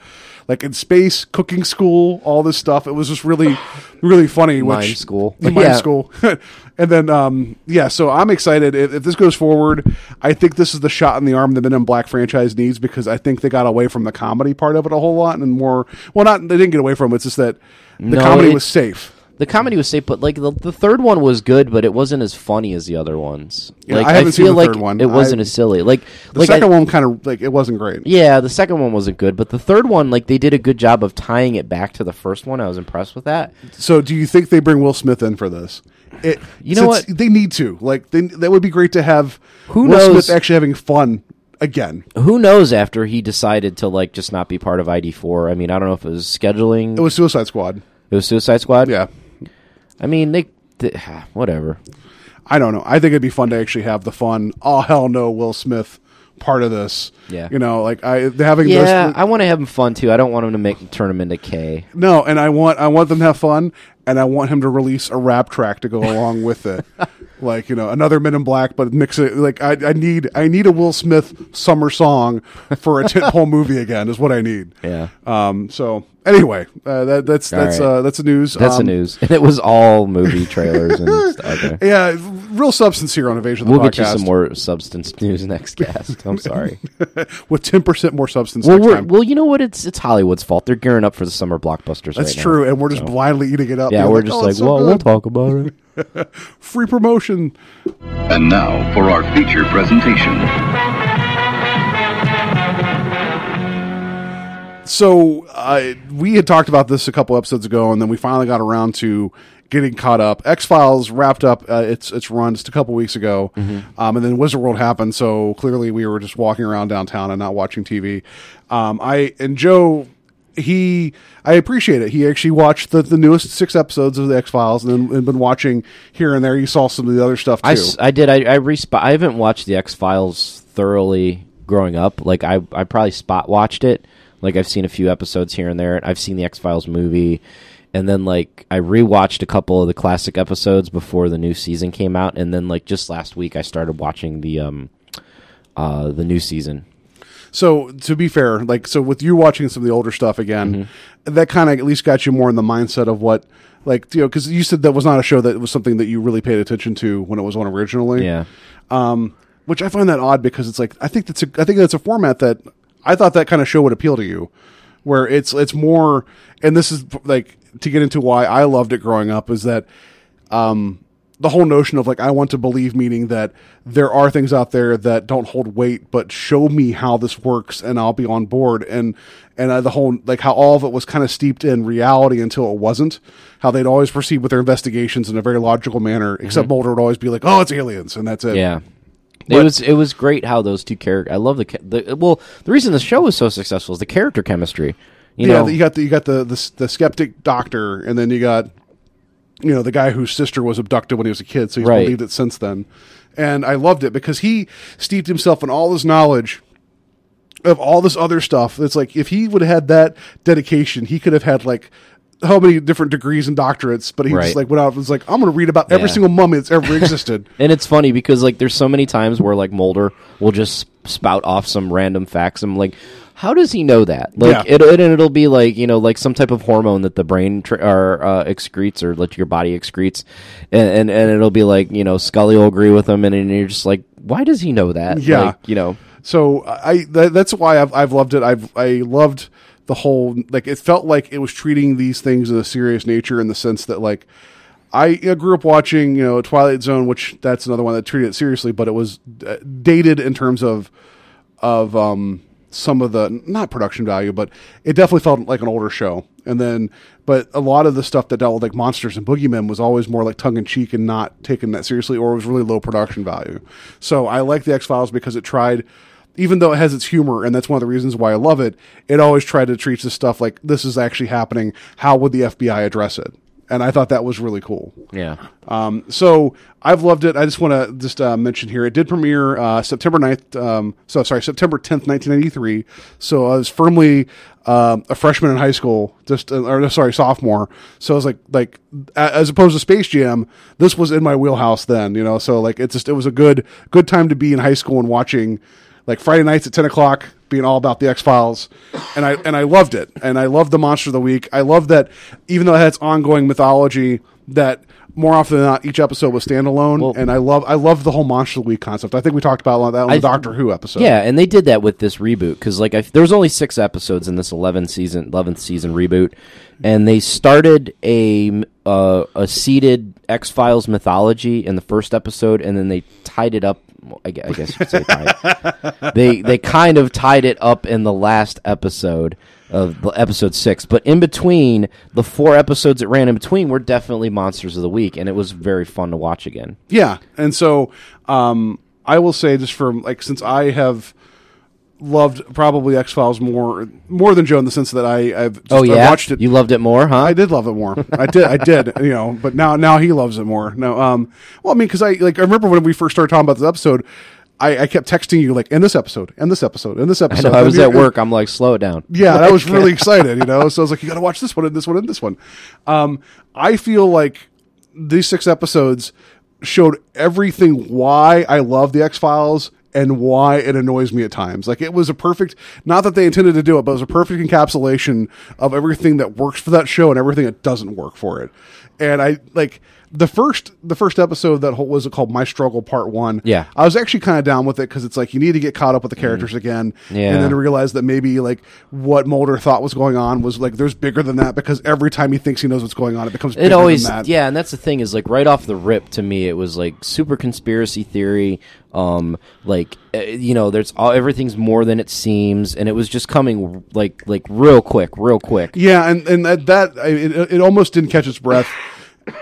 like in space, cooking school, all this stuff. It was just really, really funny. Mime which, school. *laughs* mime Yeah. school, *laughs* and then um yeah. So I'm excited if, if this goes forward. I think this is the shot in the arm the Men in Black franchise needs because I think they got away from the comedy part of it a whole lot and more. Well, not they didn't get away from it. It's just that the No, comedy it- was safe. The comedy was safe, but like the, the third one was good, but it wasn't as funny as the other ones. Yeah, like I haven't seen feel the like third one. it wasn't I- as silly. Like The like second I- one kind of like it wasn't great. Yeah, the second one wasn't good, but the third one, like they did a good job of tying it back to the first one. I was impressed with that. So, do you think they bring Will Smith in for this? It, You know what? They need to. Like, they, that would be great to have Who Will knows? Smith actually having fun again. Who knows after he decided to like just not be part of ID four? I mean, I don't know if it was scheduling. It was Suicide Squad. It was Suicide Squad. Yeah, I mean, they, they *sighs* whatever. I don't know. I think it'd be fun to actually have the fun. Oh hell no, Will Smith part of this. Yeah. you know, like I having Yeah, this. I want to have him fun too. I don't want him to make turn him into K. no, and I want I want them to have fun, and I want him to release a rap track to go along with it. *laughs* Like you know, another Men in Black, but mix it. Like I, I need, I need a Will Smith summer song for a *laughs* tentpole movie again. Is what I need. Yeah. Um. So anyway, uh, that that's All that's right. uh, that's the news. That's um, the news, *laughs* and it was all movie trailers and *laughs* stuff. Okay. Yeah, real substance here on Invasion. of We'll the get you some more substance *laughs* news next cast. I'm sorry. with ten percent more substance. well, next time. well, you know what? It's it's Hollywood's fault. They're gearing up for the summer blockbusters. That's right now. true, and we're just So- blindly eating it up. Yeah, we're like, just "Oh, like, it's so well, we'll talk about it. free promotion. And now for our feature presentation. So uh, we had talked about this a couple episodes ago, and then we finally got around to getting caught up. X Files wrapped up uh, its its run just a couple weeks ago, Mm-hmm. um, and then Wizard World happened. So clearly, we were just walking around downtown and not watching TV. Um, I and Joe. He, I appreciate it. He actually watched the, the newest six episodes of the X Files, and then and been watching here and there. You saw some of the other stuff too. I, I did. I I, resp- I haven't watched the X Files thoroughly growing up. Like I I probably spot watched it. Like I've seen a few episodes here and there. I've seen the X Files movie, and then like I rewatched a couple of the classic episodes before the new season came out, and then like just last week I started watching the um uh the new season. So to be fair, like so with you watching some of the older stuff again, Mm-hmm. that kind of at least got you more in the mindset of what like you know because you said that was not a show that was something that you really paid attention to when it was on originally. Yeah. Um, which I find that odd because it's like I think that's a I think that's a format that I thought that kind of show would appeal to you, where it's it's more and this is like to get into why I loved it growing up is that um the whole notion of like I want to believe meaning that there are things out there that don't hold weight but show me how this works and I'll be on board. And and uh, the whole like how all of it was kind of steeped in reality until it wasn't how they'd always proceed with their investigations in a very logical manner except Mulder would always be like oh it's aliens and that's it. Yeah. But- it was it was great how those two characters. I love the, the well. The reason the show was so successful is the character chemistry. You yeah, know, you got the you got the, the the skeptic doctor, and then you got you know the guy whose sister was abducted when he was a kid, so he's Right. believed it since then. And I loved it because he steeped himself in all this knowledge of all this other stuff. It's like if he would have had that dedication, he could have had like how many different degrees and doctorates, but he Right. just like went out and was like, I'm going to read about every Yeah. single mummy that's ever *laughs* existed. And it's funny because like there's so many times where like Mulder will just spout off some random facts. I'm like, how does he know that? Like Yeah. it, it and it'll be like you know like some type of hormone that the brain tr- or uh, excretes or like your body excretes, and, and and it'll be like you know Scully will agree with him, and, and you're just like, why does he know that? Yeah. Like, you know. So I that, that's why I've I've loved it. I've I loved the whole like it felt like it was treating these things in a serious nature in the sense that like I grew up watching you know Twilight Zone, which that's another one that treated it seriously, but it was uh, dated in terms of of um, some of the not production value, but it definitely felt like an older show. And then, but a lot of the stuff that dealt with like monsters and boogeymen was always more like tongue in cheek and not taken that seriously, or was really low production value. So I like the X Files because it tried. Even though it has its humor, and that's one of the reasons why I love it, it always tried to treat this stuff like this is actually happening. How would the FBI address it? And I thought that was really cool. Yeah. Um, so I've loved it. I just want to just uh, mention here, it did premiere uh, September 9th. Um, so sorry, September 10th, 1993. So I was firmly um, a freshman in high school, just uh, or sorry, sophomore. So I was like, like as opposed to Space Jam, this was in my wheelhouse then. You know, so like it's just it was a good good time to be in high school and watching like Friday nights at ten o'clock, being all about the X Files, and I and I loved it, and I loved the Monster of the Week. I love that even though it has ongoing mythology, that more often than not each episode was standalone, Well- and I love I love the whole Monster of the Week concept. I think we talked about that on the I- Doctor Who episode. Yeah, and they did that with this reboot because like I, there was only six episodes in this eleven season, eleventh season reboot, and they started a uh, a seeded X Files mythology in the first episode, and then they tied it up. I guess you could say tied. *laughs* they they kind of tied it up in the last episode of the episode six, but in between the four episodes that ran in between were definitely monsters of the week, and it was very fun to watch again. Yeah, and so um, I will say just for like since I have loved probably X Files more more than Joe in the sense that I I've just, oh I yeah, watched it. You loved it more, huh? I did love it more. I did. I did. You know, but now now he loves it more. No, um, well, I mean, because I like I remember when we first started talking about this episode. I, I kept texting you like in this episode, in this episode, in this I episode. know I was at work. I'm like, slow it down. yeah, and I was really *laughs* excited, you know. So I was like, you got to watch this one and this one and this one. Um, I feel like these six episodes showed everything why I love the X Files and why it annoys me at times. Like it was a perfect, not that they intended to do it, but it was a perfect encapsulation of everything that works for that show and everything that doesn't work for it. And I like the first the first episode that whole, was it called My Struggle Part One. Yeah. I was actually kind of down with it because it's like you need to get caught up with the characters again, Yeah. and then realize that maybe like what Mulder thought was going on was like there's bigger than that because every time he thinks he knows what's going on, it becomes bigger It always, yeah, and that's the thing is like right off the rip to me, it was like super conspiracy theory. Um, like uh, you know, there's all everything's more than it seems, and it was just coming like like real quick, real quick. Yeah, and and that, that I, it, it almost didn't catch its breath.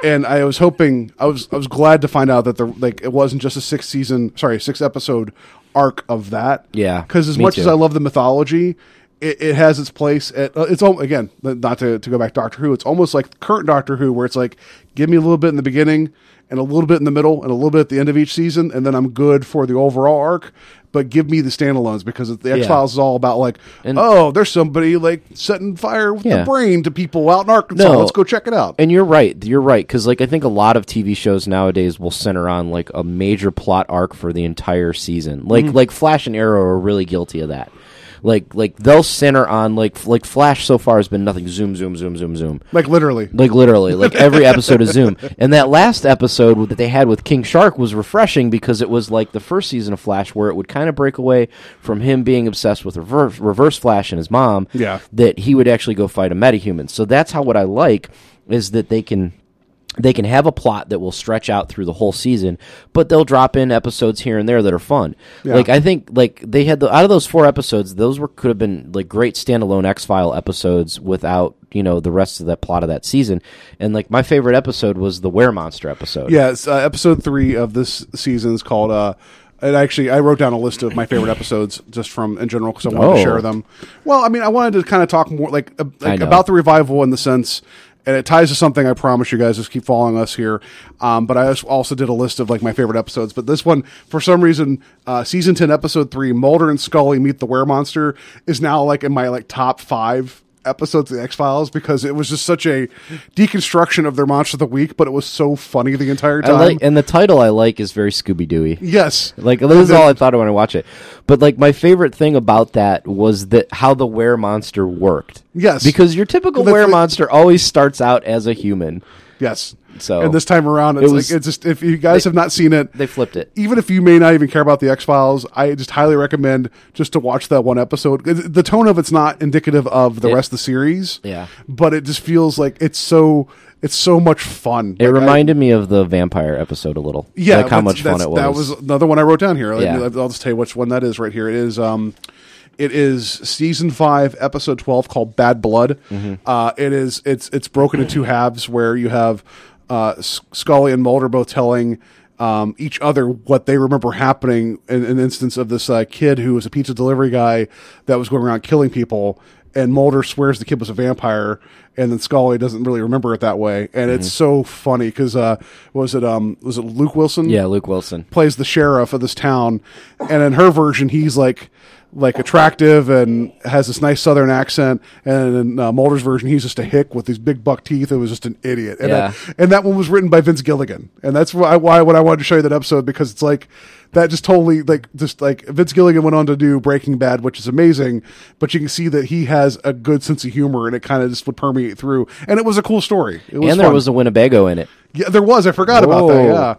And I was hoping, I was I was glad to find out that the like it wasn't just a six season, sorry, six episode arc of that. Yeah, because as much as. I love the mythology, it, it has its place. At, uh, it's all again, not to to go back to Doctor Who. It's almost like current Doctor Who, where it's like give me a little bit in the beginning and a little bit in the middle and a little bit at the end of each season, and then I'm good for the overall arc. But give me the standalones because the X Files is all about like, And- oh, there's somebody like setting fire with Yeah. the brain to people out in Arkansas. No. Let's go check it out. And you're right. You're right because like I think a lot of TV shows nowadays will center on like a major plot arc for the entire season. Like Mm-hmm. like Flash and Arrow are really guilty of that. Like like they'll center on like like Flash so far has been nothing zoom zoom zoom zoom zoom. like literally. Like literally, *laughs* like every episode is Zoom. And that last episode that they had with King Shark was refreshing because it was like the first season of Flash where it would kind of break away from him being obsessed with reverse, reverse Flash and his mom. Yeah. That he would actually go fight a metahuman. So that's how what I like is that they can they can have a plot that will stretch out through the whole season, but they'll drop in episodes here and there that are fun. Yeah. Like I think like they had the out of those four episodes, those were could have been like great standalone X File episodes without you know the rest of that plot of that season. And like my favorite episode was the Were Monster episode. Yeah, uh, episode three of this season is called. Uh, and actually, I wrote down a list of my favorite episodes just from in general because I wanted Oh. to share them. Well, I mean, I wanted to kind of talk more like, uh, like about the revival in the sense, and it ties to something I promise you guys. Just keep following us here. Um, but I also did a list of like my favorite episodes. But this one, for some reason, uh, season ten, episode three, Mulder and Scully meet the Were Monster, is now like in my like top five episodes of the X Files because it was just such a deconstruction of their monster of the week, but it was so funny the entire I time. like, and the title I like is very Scooby Dooey. yes, Like this is all I thought of when I watch it. But like my favorite thing about that was that how the were monster worked. Yes. because your typical were monster always starts out as a human. yes. So and this time around, it's it was- like it's just if you guys have not seen it, they flipped it. even if you may not even care about the X Files, I just highly recommend just to watch that one episode. The tone of it's not indicative of the It- rest of the series, Yeah. but it just feels like it's so it's so much fun. It Like, I- reminded me of the vampire episode a little. yeah, like how much fun it was. That was another one I wrote down here. Yeah. I'll just tell you which one that is right here. It is um, it is season five, episode twelve, called Bad Blood. Mm-hmm. Uh, it is it's it's broken in two halves where you have uh, Scully and Mulder both telling. Um, each other what they remember happening in an instance of this uh, kid who was a pizza delivery guy that was going around killing people, and Mulder swears the kid was a vampire, and then Scully doesn't really remember it that way, and it's so funny because uh, was it um was it Luke Wilson? yeah, Luke Wilson. plays the sheriff of this town, and in her version, he's like like attractive and has this nice southern accent, and in uh, Mulder's version, he's just a hick with these big buck teeth It was just an idiot. And, Yeah. that, and that one was written by Vince Gilligan, and that's why why when I wanted to show you that episode because it's like that just totally like just like Vince Gilligan went on to do Breaking Bad, which is amazing, but you can see that he has a good sense of humor, and it kind of just would permeate through, and it was a cool story. It was and there fun. was a Winnebago in it. Yeah, there was. I forgot about that. Yeah.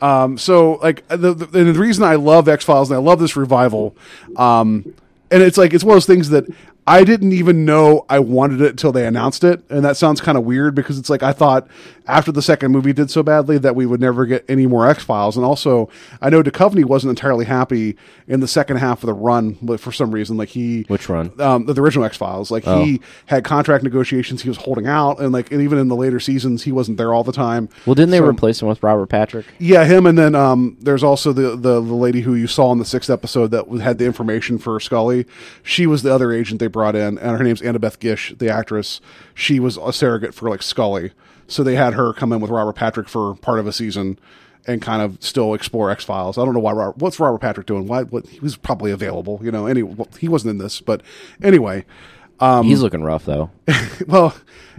Um, so like the, the and the reason I love X Files and I love this revival, um, and it's like it's one of those things that I didn't even know I wanted it until they announced it, and that sounds kind of weird because it's like I thought after the second movie did so badly that we would never get any more X Files, and also I know Duchovny wasn't entirely happy in the second half of the run but for some reason. Like he Which run? um, the, the original X Files. Like Oh. he had contract negotiations, he was holding out, and like and even in the later seasons, he wasn't there all the time. Well, didn't they So- replace him with Robert Patrick? yeah, him, and then um, there's also the, the the lady who you saw in the sixth episode that had the information for Scully. She was the other agent they brought in, and her name's Annabeth Gish, the actress. She was a surrogate for like Scully, so they had her come in with Robert Patrick for part of a season and kind of still explore X Files. I don't know why. Robert, what's Robert Patrick doing? Why? What? He was probably available, you know. Anyway, well, he wasn't in this, but anyway. Um, He's looking rough though. *laughs* well,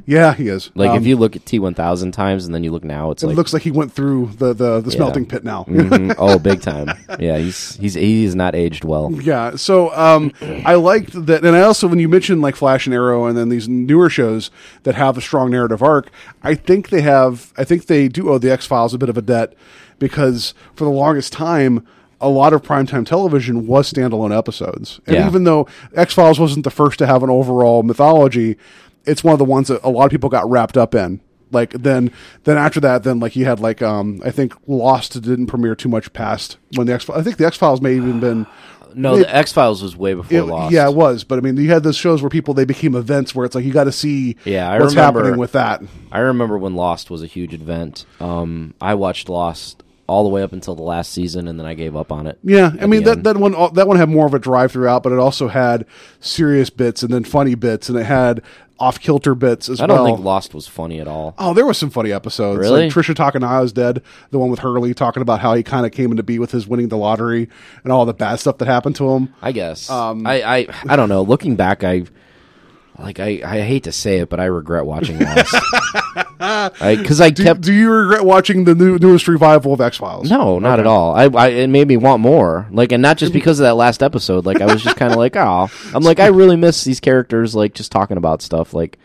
yeah, he is. Like Um, if you look at T one thousand times and then you look now, it's it like looks like he went through the the, the yeah. smelting pit now. Mhm. *laughs* Oh, big time. Yeah, he's he's he's not aged well. Yeah, so um, I liked that, and I also when you mentioned like Flash and Arrow, and then these newer shows that have a strong narrative arc, I think they have. I think they do owe the X Files a bit of a debt because for the longest time. A lot of primetime television was standalone episodes, and Yeah. even though X Files wasn't the first to have an overall mythology, it's one of the ones that a lot of people got wrapped up in. Like then, then after that, then like you had like um, I think Lost didn't premiere too much past when the X. I think the X Files may have even been *sighs* No, It- the X Files was way before it- Lost. Yeah, it was. But I mean, you had those shows where people they became events where it's like you got to see Yeah, I what's remember- happening with that. I remember when Lost was a huge event. Um, I watched Lost all the way up until the last season, and then I gave up on it. Yeah, I mean that end. that one that one had more of a drive throughout, but it also had serious bits and then funny bits, and it had off kilter bits as well. I don't well. think Lost was funny at all. Oh, there was some funny episodes. Really? Like Trisha Takanaya's dead. The one with Hurley talking about how he kind of came into be with his winning the lottery and all the bad stuff that happened to him. I guess. Um, I, I I don't know. Looking back, I like I, I hate to say it, but I regret watching *laughs* Lost. *laughs* Because I Do, kept do you regret watching the new, newest revival of X Files? no, not at all. I, I it made me want more. Like, and not just because of that last episode. Like, I was just kind of *laughs* like, oh, I'm like, I really miss these characters. Like, just talking about stuff. Like,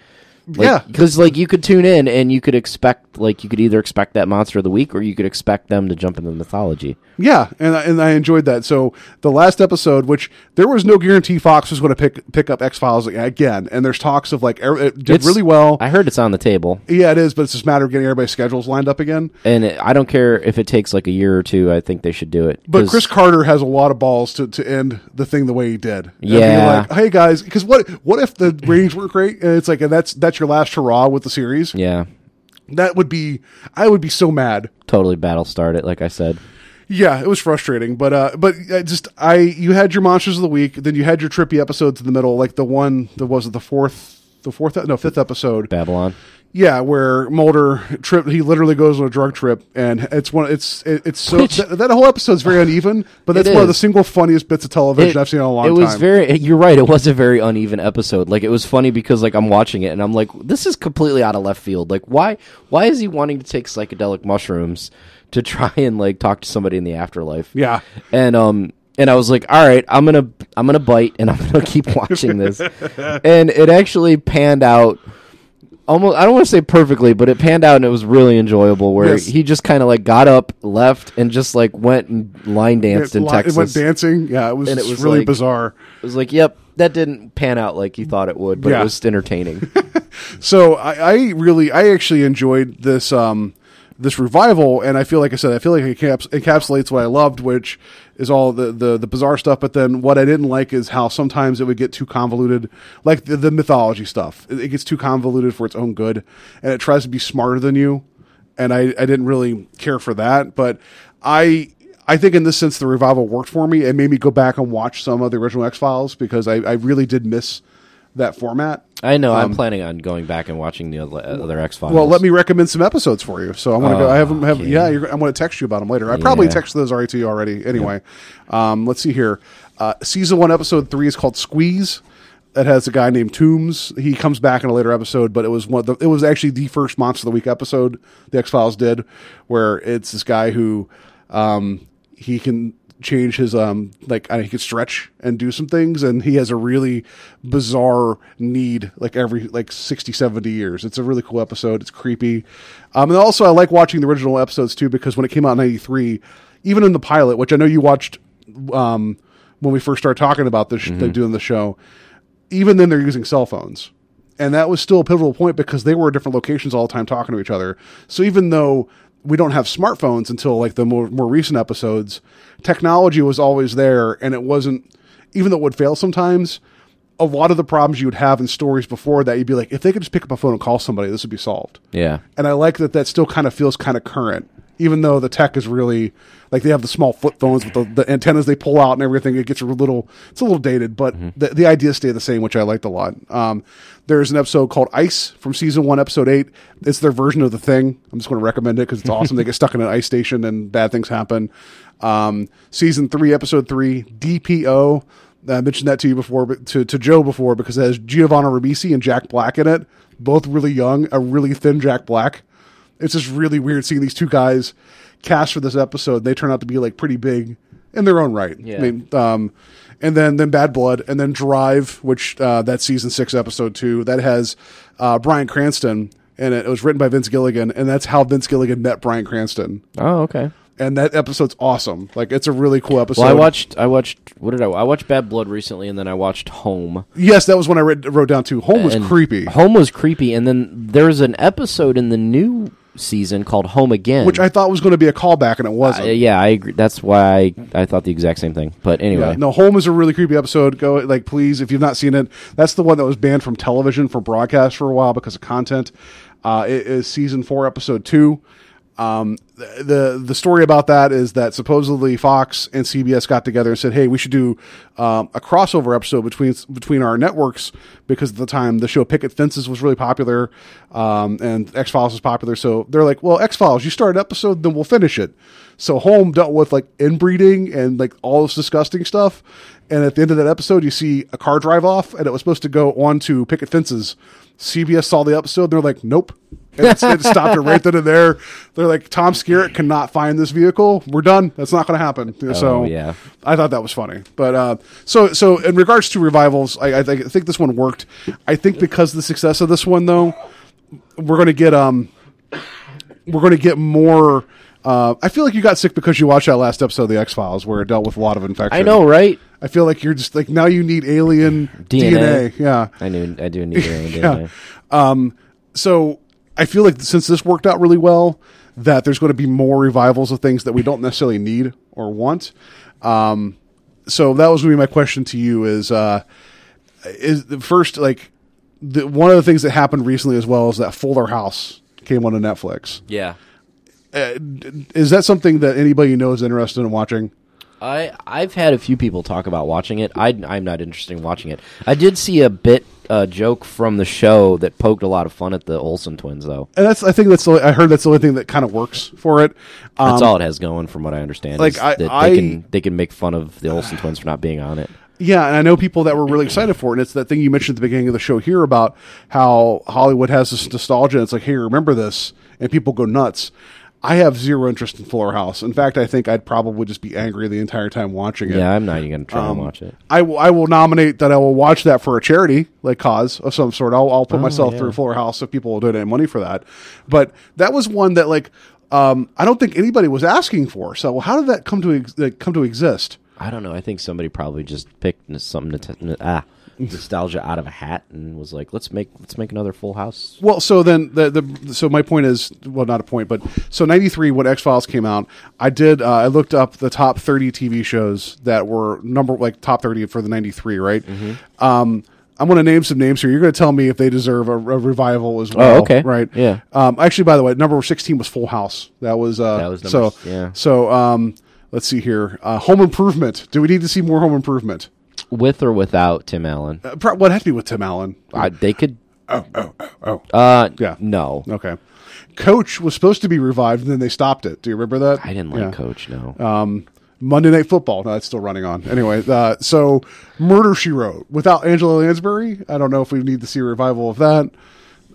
Yeah. because like you could tune in and you could expect like you could either expect that monster of the week or you could expect them to jump into the mythology. Yeah, and I, and I enjoyed that. So the last episode, which there was no guarantee Fox was going to pick pick up X Files again, and there's talks of like er- it did It's- really well. I heard it's on the table, yeah, it is, but it's just a matter of getting everybody's schedules lined up again. and it, I don't care if it takes like a year or two. I think they should do it. But Chris Carter has a lot of balls to, to end the thing the way he did. Yeah. like, hey guys, because what what if the ratings weren't great? And it's like, and that's that's your last hurrah with the series. yeah, That would be, I would be so mad. totally battle start it. Like I said, Yeah, it was frustrating, but uh, but uh, just I you had your monsters of the week, then you had your trippy episodes in the middle, like the one that was the fourth, the fourth, no fifth episode. Babylon. Yeah, where Mulder trip, he literally goes on a drug trip, and it's one, it's it, it's so Which- that, that whole episode's very *laughs* uneven, but that's It one of the single funniest bits of television I've seen in a long time. it time. was very. You're right. It was a very uneven episode. Like it was funny because like I'm watching it and I'm like, this is completely out of left field. Like why? Why is he wanting to take psychedelic mushrooms to try *laughs* and like talk to somebody in the afterlife? Yeah. And um. And I was like, "All right, I'm gonna, I'm gonna bite, and I'm gonna keep *laughs* watching this." and it actually panned out almost I don't want to say perfectly, but it panned out and it was really enjoyable. Where Yes. he just kind of like got up, left, and just like went and line danced it, in li- Texas. it went dancing. Yeah, it was, And it was really like- bizarre. It was like, yep, that didn't pan out like you thought it would, but Yeah. it was entertaining. *laughs* So I, I really, I actually enjoyed this um, this revival, and I feel like I said, I feel like it caps, encapsulates what I loved, which is all the, the the bizarre stuff. But then what I didn't like is how sometimes it would get too convoluted, like the, the mythology stuff. It, it gets too convoluted for its own good, and it tries to be smarter than you. And I, I didn't really care for that, but I. I think in this sense, the revival worked for me. It made me go back and watch some of the original X Files because I, I really did miss that format. I know. I'm Um, planning on going back and watching the other, other X Files. Well, let me recommend some episodes for you. So I'm gonna go. I have them. Have, Okay. yeah, you're, I'm gonna text you about them later. I probably Yeah. texted those already to you already. Anyway, um, let's see here. Uh, season one, episode three is called Squeeze. That has a guy named Tooms. He comes back in a later episode, but it was one. The, it was actually the first Monster of the Week episode the X Files did, where it's this guy who um, he can change his um like uh, he can stretch and do some things and he has a really bizarre need like every like 60 70 years. It's a really cool episode. It's creepy. Um and also i like watching the original episodes too because when it came out in 93 even in the pilot which i know you watched um when we first started talking about this like, doing the show even then they're using cell phones. And that was still a pivotal point because they were at different locations all the time talking to each other. So even though we don't have smartphones until like the more, more recent episodes. Technology was always there and it wasn't even though it would fail sometimes a lot of the problems you would have in stories before that you'd be like if they could just pick up a phone and call somebody this would be solved. Yeah. and I like that that still kind of feels kind of current, even though the tech is really like they have the small flip phones with the, the antennas they pull out and everything. It gets a little, it's a little dated, but the, the ideas stay the same, which I liked a lot. Um, there's an episode called Ice from season one, episode eight. It's their version of the thing. I'm just going to recommend it because it's awesome. they get stuck in an ice station and bad things happen. Um, season three, episode three, DPO. I mentioned that to you before, but to, to Joe before because it has Giovanni Ribisi and Jack Black in it, both really young, a really thin Jack Black. It's just really weird seeing these two guys cast for this episode. They turn out to be like pretty big in their own right. Yeah. I mean, um, and then then Bad Blood, and then Drive, which uh, that's season six, episode two. That has uh, Bryan Cranston, and it, it was written by Vince Gilligan, and that's how Vince Gilligan met Bryan Cranston. Oh, okay. And that episode's awesome. Like it's a really cool episode. Well, I watched. I watched. What did I? I watched Bad Blood recently, and then I watched Home. Yes, that was when I read, wrote down too. Home was And creepy, Home was creepy, and then there's an episode in the new season called Home Again, which I thought was going to be a callback, and it wasn't. Uh, yeah, I agree. That's why I, I thought the exact same thing. But anyway, Yeah, no, Home is a really creepy episode. Go like please if you've not seen it. That's the one that was banned from television for broadcast for a while because of content. Uh, it is season four, episode two. Um, the, the story about that is that supposedly Fox and CBS got together and said, "Hey, we should do um, a crossover episode between between our networks because at the time the show Picket Fences was really popular, um, and X Files was popular. So they're like, well, X Files, you start an episode, then we'll finish it. So Home dealt with like inbreeding and like all this disgusting stuff. And at the end of that episode, you see a car drive off, and it was supposed to go on to Picket Fences. CBS saw the episode, they're like, nope. And it, it stopped it right then and there. They're like, Tom Skerritt cannot find this vehicle. We're done. That's not going to happen. so Oh, yeah. I thought that was funny. But uh, so so in regards to revivals, I, I, think, I think this one worked. I think because of the success of this one, though, we're going to get um we're going to get more. Uh, I feel like you got sick because you watched that last episode of the X Files where it dealt with a lot of infection. I know, right? I feel like you're just like now you need alien DNA. DNA. Yeah. I knew. I do need to *laughs* Yeah. yeah. Um, so I feel like since this worked out really well, that there's going to be more revivals of things that we don't necessarily need or want. Um, so that was going to be my question to you: is uh, is the first like the, one of the things that happened recently as well is that Fuller House came onto Netflix. Yeah. Uh, is that something that anybody you know is interested in watching? I I've had a few people talk about watching it. I I'm not interested in watching it. I did see a bit uh, joke from the show that poked a lot of fun at the Olsen twins, though. And that's I think that's the, I heard that's the only thing that kind of works for it. Um, That's all it has going, from what I understand. like, is I- that I- they can they can make fun of the Olsen twins for not being on it. Yeah, and I know people that were really excited for it. And it's that thing you mentioned at the beginning of the show here about how Hollywood has this nostalgia. It's like, hey, remember this, and people go nuts. I have zero interest in Fuller House. In fact, I think I'd probably just be angry the entire time watching it. Yeah, I'm not even gonna try Um, and watch it. I will- I will nominate that I will watch that for a charity like cause of some sort. I'll, I'll put myself yeah. through Fuller House if people will donate money for that. But that was one that like um, I don't think anybody was asking for. So how did that come to ex- like, come to exist? I don't know. I think somebody probably just picked something to t- ah nostalgia out of a hat and was like, let's make let's make another Full House. Well, so then the the so my point is well not a point, but so ninety three when X Files came out, I did uh, I looked up the top thirty TV shows that were number like top thirty for the ninety three, right? Mm-hmm. Um, I'm going to name some names here. You're going to tell me if they deserve a, a revival as well. Oh, okay. right? Yeah. Um, actually, by the way, number sixteen was Full House. That was uh, That was so number s- yeah. So um, let's see here. Uh, Home Improvement. Do we need to see more Home Improvement? With or without Tim Allen, Uh, pro- what has to be with Tim Allen? I, they could. Oh, oh, oh, oh. Uh, Yeah. no, Okay. Coach was supposed to be revived, and then they stopped it. Do you remember that? I didn't like Yeah. Coach. No, Um, Monday Night Football. No, it's still running on. Anyway, uh, so Murder She Wrote without Angela Lansbury. I don't know if we need to see a revival of that.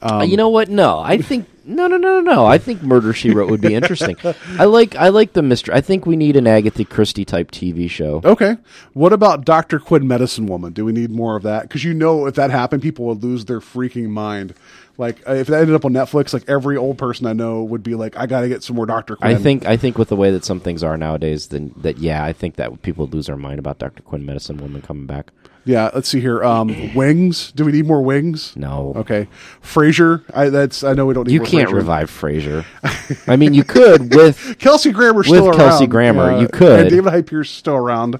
Uh, you know what? No, I *laughs* think no, no, no, no, no. I think Murder She Wrote would be interesting. I like I like the mystery. I think we need an Agatha Christie type TV show. Okay. What about Doctor Quinn, Medicine Woman? Do we need more of that? Because you know, if that happened, people would lose their freaking mind. Like uh, if that ended up on Netflix, like every old person I know would be like, "I got to get some more Doctor Quinn." I think I think with the way that some things are nowadays, then that yeah, I think that people would lose their mind about Doctor Quinn, Medicine Woman coming back. Yeah. Let's see here. Um, *clears throat* wings. Do we need more wings? No, Okay. Frasier. I that's I know we don't need. More. You can't Frasier. revive Frasier. *laughs* I mean, you could with *laughs* Kelsey Grammer's With still Kelsey around. Grammer, you and could. David Hyde Pierce is still around.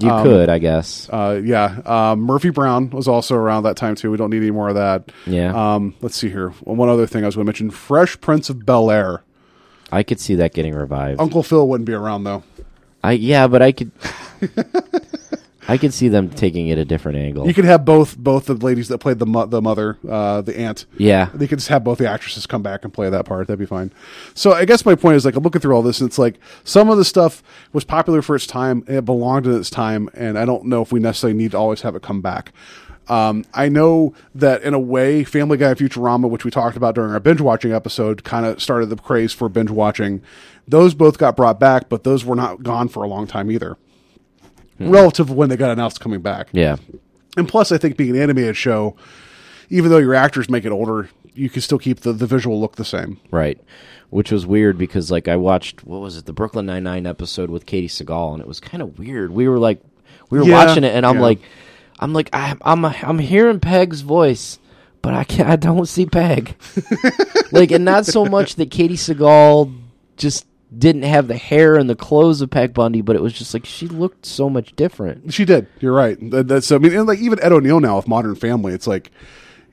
you could, I guess. Uh, yeah. Um, Murphy Brown was also around that time too. We don't need any more of that. Yeah. Um, let's see here. One other thing I was going to mention: Fresh Prince of Bel Air. I could see that getting revived. Uncle Phil wouldn't be around though. I yeah, but I could. *laughs* I could see them taking it a different angle. You could have both both the ladies that played the mo- the mother, uh, the aunt. Yeah. they could just have both the actresses come back and play that part. That'd be fine. So I guess my point is like I'm looking through all this, and it's like some of the stuff was popular for its time, and it belonged in its time, and I don't know if we necessarily need to always have it come back. Um, I know that in a way, Family Guy and Futurama, which we talked about during our binge watching episode, kind of started the craze for binge watching. Those both got brought back, but those were not gone for a long time either. Hmm. Relative to when they got announced coming back. yeah. And plus, I think being an animated show, even though your actors make it older, you can still keep the, the visual look the same. Right. Which was weird because like I watched what was it, the Brooklyn Nine Nine episode with Katey Sagal and it was kind of weird. We were like we were Yeah, watching it and I'm yeah. like I'm like I'm I'm I'm hearing Peg's voice, but I can't I don't see Peg. *laughs* like and not so much that Katey Sagal just didn't have the hair and the clothes of Peg Bundy, but it was just like she looked so much different. She did. You're right. That, that's I mean, and like even Ed O'Neill now with Modern Family, it's like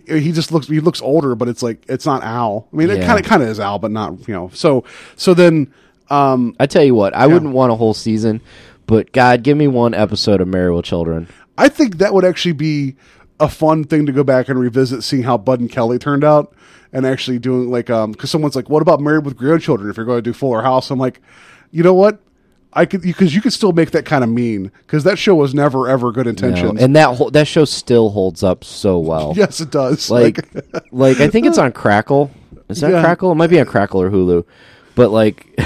he just looks he looks older, but it's like it's not Al. I mean, it kind of kind of is Al, but not you know. So so then um I tell you what, I wouldn't want a whole season, but God, give me one episode of Married with Children. I think that would actually be a fun thing to go back and revisit, seeing how Bud and Kelly turned out, and actually doing like um because someone's like, what about Married with Grandchildren? If you're going to do Fuller House, I'm like, you know what? I could because you could still make that kind of mean because that show was never ever good No, intentions. and that whole, that show still holds up so well. *laughs* yes, it does. like, like I think it's on *laughs* Crackle. Is that Yeah. Crackle? It might be on Crackle or Hulu. But like, *laughs*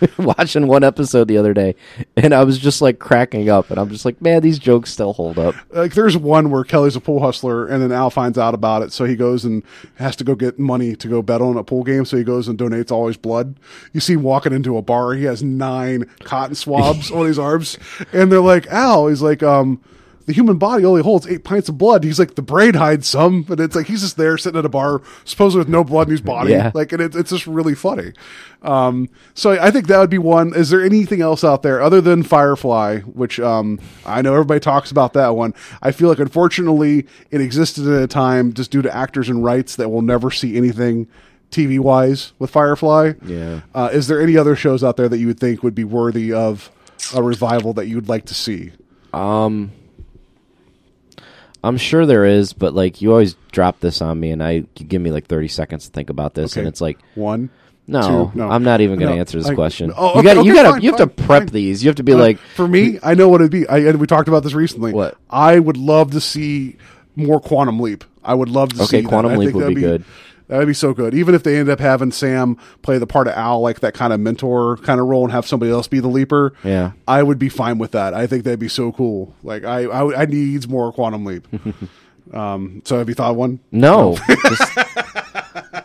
*laughs* watching one episode the other day, and I was just like cracking up, and I'm just like, man, these jokes still hold up. like there's one where Kelly's a pool hustler and then Al finds out about it, so he goes and has to go get money to go bet on a pool game. So he goes and donates all his blood. You see him walking into a bar. He has nine cotton swabs *laughs* on his arms, and they're like, Al. He's like, um. The human body only holds eight pints of blood. He's like the brain hides some, but it's like he's just there sitting at a bar, supposedly with no blood in his body. Yeah. Like, and it, it's just really funny. Um, so I think that would be one. Is there anything else out there other than Firefly, which um, I know everybody talks about that one? I feel like unfortunately it existed at a time just due to actors and rights that we'll never see anything TV wise with Firefly. Yeah. Uh, is there any other shows out there that you would think would be worthy of a revival that you would like to see? Um, I'm sure there is, but like you always drop this on me, and I you give me like 30 seconds to think about this, Okay. and it's like. One. No, Two, no. I'm not even going to No, answer this I- question. Oh, you okay, you got fine, you have to prep fine. these. You have to be Uh, like for me, I know what it'd be. I, and we talked about this recently. What? I would love to see more Quantum Leap. I would love to Okay, see that. Quantum I Leap would that'd be good. That would be so good. Even if they end up having Sam play the part of Al, like that kind of mentor kind of role, and have somebody else be the leaper. Yeah. I would be fine with that. I think that'd be so cool. Like I, I, I needs more Quantum Leap. *laughs* um, so have you thought of one? No, *laughs* just-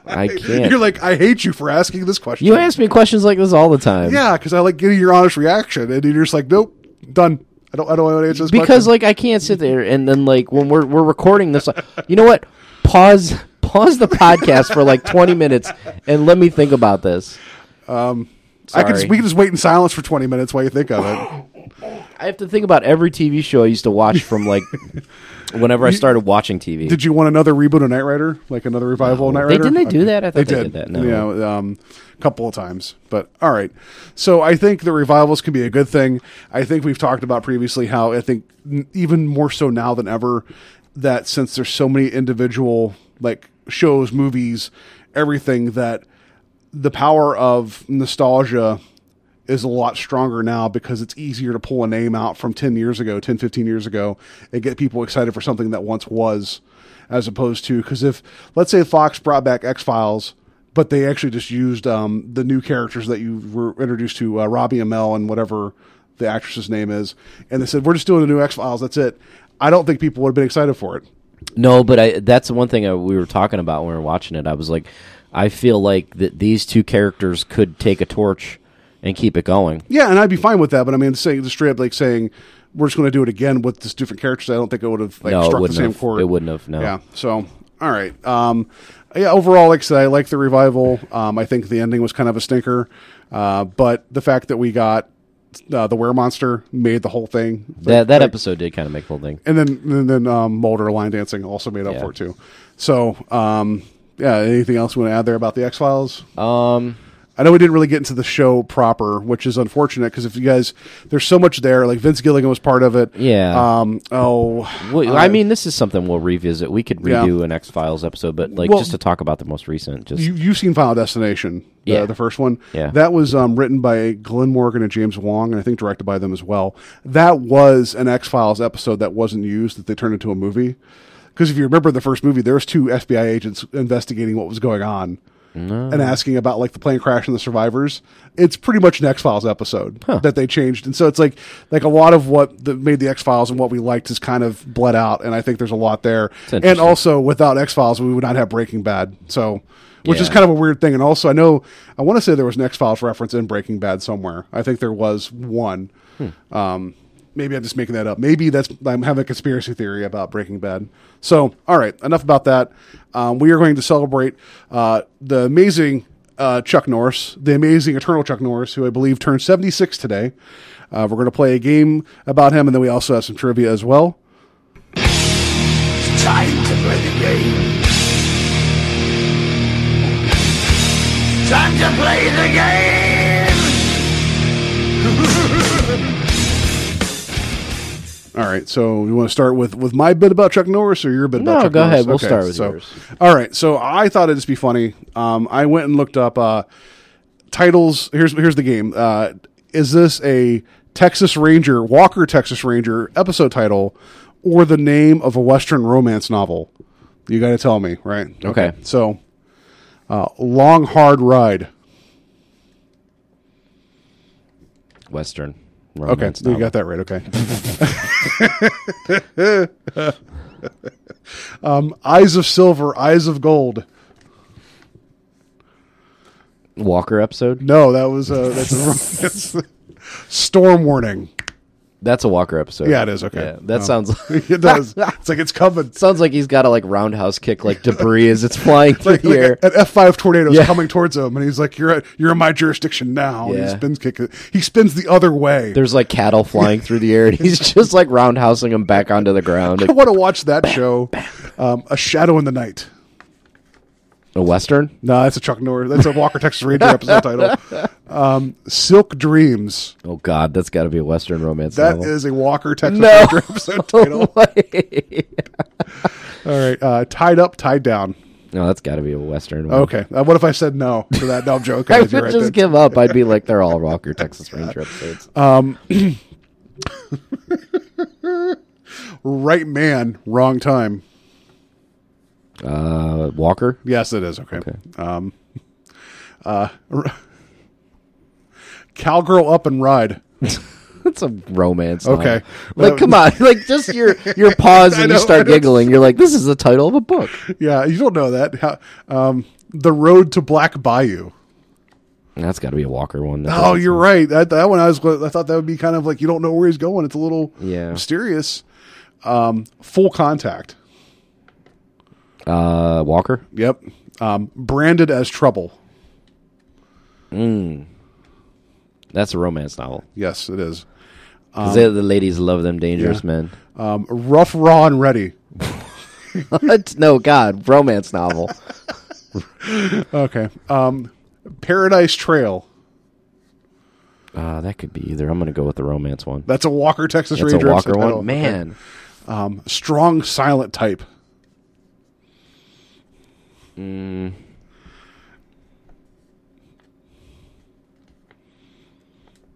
I *laughs* can't. You're like, I hate you for asking this question. you ask me questions like this all the time. yeah, because I like getting your honest reaction, and you're just like, nope, done. I don't, I don't want to answer this because question. like I can't sit there and then like when we're we're recording this, like, you know what? Pause pause the podcast for like twenty minutes and let me think about this. I can, sorry. we can just wait in silence for 20 minutes while you think of it. I have to think about every TV show I used to watch from like whenever I started watching TV. Did you want another reboot of Knight Rider, like another revival of Knight They- Rider? didn't they do that? I thought they did. did that. No. Yeah, um, a couple of times. But all right. So I think the revivals can be a good thing. I think we've talked about previously how I think n- even more so now than ever that since there's so many individual like shows, movies, everything that the power of nostalgia is a lot stronger now because it's easier to pull a name out from 10 years ago, 10, 15 years ago, and get people excited for something that once was, as opposed to, because if, let's say Fox brought back X Files, but they actually just used um, the new characters that you were introduced to, uh, Robbie Amell and whatever the actress's name is, and they said, we're just doing the new X Files, that's it. I don't think people would have been excited for it. No, but I that's the one thing I, we were talking about when we were watching it. I was like, I feel like that these two characters could take a torch and keep it going. Yeah, and I'd be fine with that. But I mean, saying straight up like saying we're just going to do it again with this different characters. I don't think it would have like No, struck the same have. chord. It wouldn't have, no. Yeah. So all right. Um, yeah. Overall, like I said, I like the revival. Um, I think the ending was kind of a stinker, uh, but the fact that we got uh, the were monster made the whole thing. That that Like- episode did kind of make the whole thing. and then and then um, Mulder line dancing also made up Yeah. for it too. So um, yeah. Anything else you want to add there about the X Files? Um, I know we didn't really get into the show proper, which is unfortunate because if you guys, there's so much there. Like Vince Gilligan was part of it. Yeah. Um. Oh. well, uh, I mean, this is something we'll revisit. We could Yeah. redo an X Files episode, but like Well- just to talk about the most recent. Just you you've seen Final Destination, the, Yeah. the first one. Yeah. That was um, written by Glenn Morgan and James Wong, and I think directed by them as well. That was an X Files episode that wasn't used that they turned into a movie. Because if you remember the first movie, there was two FBI agents investigating what was going on. And asking about like the plane crash and the survivors, it's pretty much an X Files episode that they changed, and so it's like like a lot of what that made the X Files and what we liked is kind of bled out, and I think there's a lot there. And also, without X Files, we would not have Breaking Bad. So, which is kind of a weird thing. And also, I know I want to say there was an X Files reference in Breaking Bad somewhere. I think there was one. Um, maybe I'm just making that up. Maybe that's I'm having a conspiracy theory about Breaking Bad. So, all right, enough about that. Um, we are going to celebrate uh, the amazing uh, Chuck Norris, the amazing Eternal Chuck Norris, who I believe turned 76 today. Uh, we're going to play a game about him, and then we also have some trivia as well. Time to play the game. Time to play the game. *laughs* All right, so you want to start with with my bit about Chuck Norris or your bit about No, Chuck go Norris? ahead. We'll start with so, yours. All right, so I thought it'd just be funny. Um, I went and looked up uh, titles. Here's here's the game. Uh, is this a Texas Ranger Walker Texas Ranger episode title or the name of a Western romance novel? You got to tell me, right? Okay. So, uh, Long Hard Ride. Western. Okay, romance you got that right. Okay. *laughs* um, Eyes of Silver, Eyes of Gold. Walker episode. No, that was uh, that's, a, *laughs* that's *laughs* Storm Warning. That's a Walker episode. Yeah, it is, okay. Yeah, that Um, sounds. *laughs* it does. It's like it's coming. *laughs* sounds like he's got to like roundhouse kick like debris as it's flying through Like, the like air. an F five tornado is Yeah. coming towards him, and he's like, "You're at, you're in my jurisdiction now." And he Yeah. spins kick. He spins the other way. There's like cattle *laughs* flying through the air, and he's just like roundhousing them back onto the ground. I Like, want to watch that show. Um, a Shadow in the Night. A Western. No, that's a Chuck Norris. That's a Walker Texas Ranger episode title. *laughs* Um, Silk Dreams. Oh God, that's got to be a Western romance That novel. is a Walker Texas No. Ranger episode *laughs* title. All right, uh, tied up, tied down. no, that's got to be a Western. one. Okay, uh, what if I said no to that? No, I'm joking. *laughs* I would right just give up. I'd be like, they're all Walker Texas Ranger episodes. *clears throat* right man, wrong time. Uh, Walker. Yes, it is. Okay. Um, *laughs* uh, Cowgirl Up and Ride. *laughs* That's a romance. Okay. Like, come on. *laughs* Like, just your your pause and know, you start giggling. You're like, this is the title of a book. Yeah, you don't know that. How- Um, the Road to Black Bayou. That's got to be a Walker one. That Oh, you're right. That, that one I was. I thought that would be kind of like you don't know where he's going. It's a little Yeah. mysterious. Um, full contact. Uh, Walker. Yep. Um, branded as trouble. That's a romance novel. Yes, it is. they- the ladies love them dangerous yeah. men. Um, rough, raw, and ready. What? *laughs* No, God, romance novel. *laughs* Okay. Um, Paradise Trail. Uh, that could be either. I'm going to go with the romance one. That's a Walker Texas That's a Ranger. Walker one. Man, Okay. Um, strong silent type.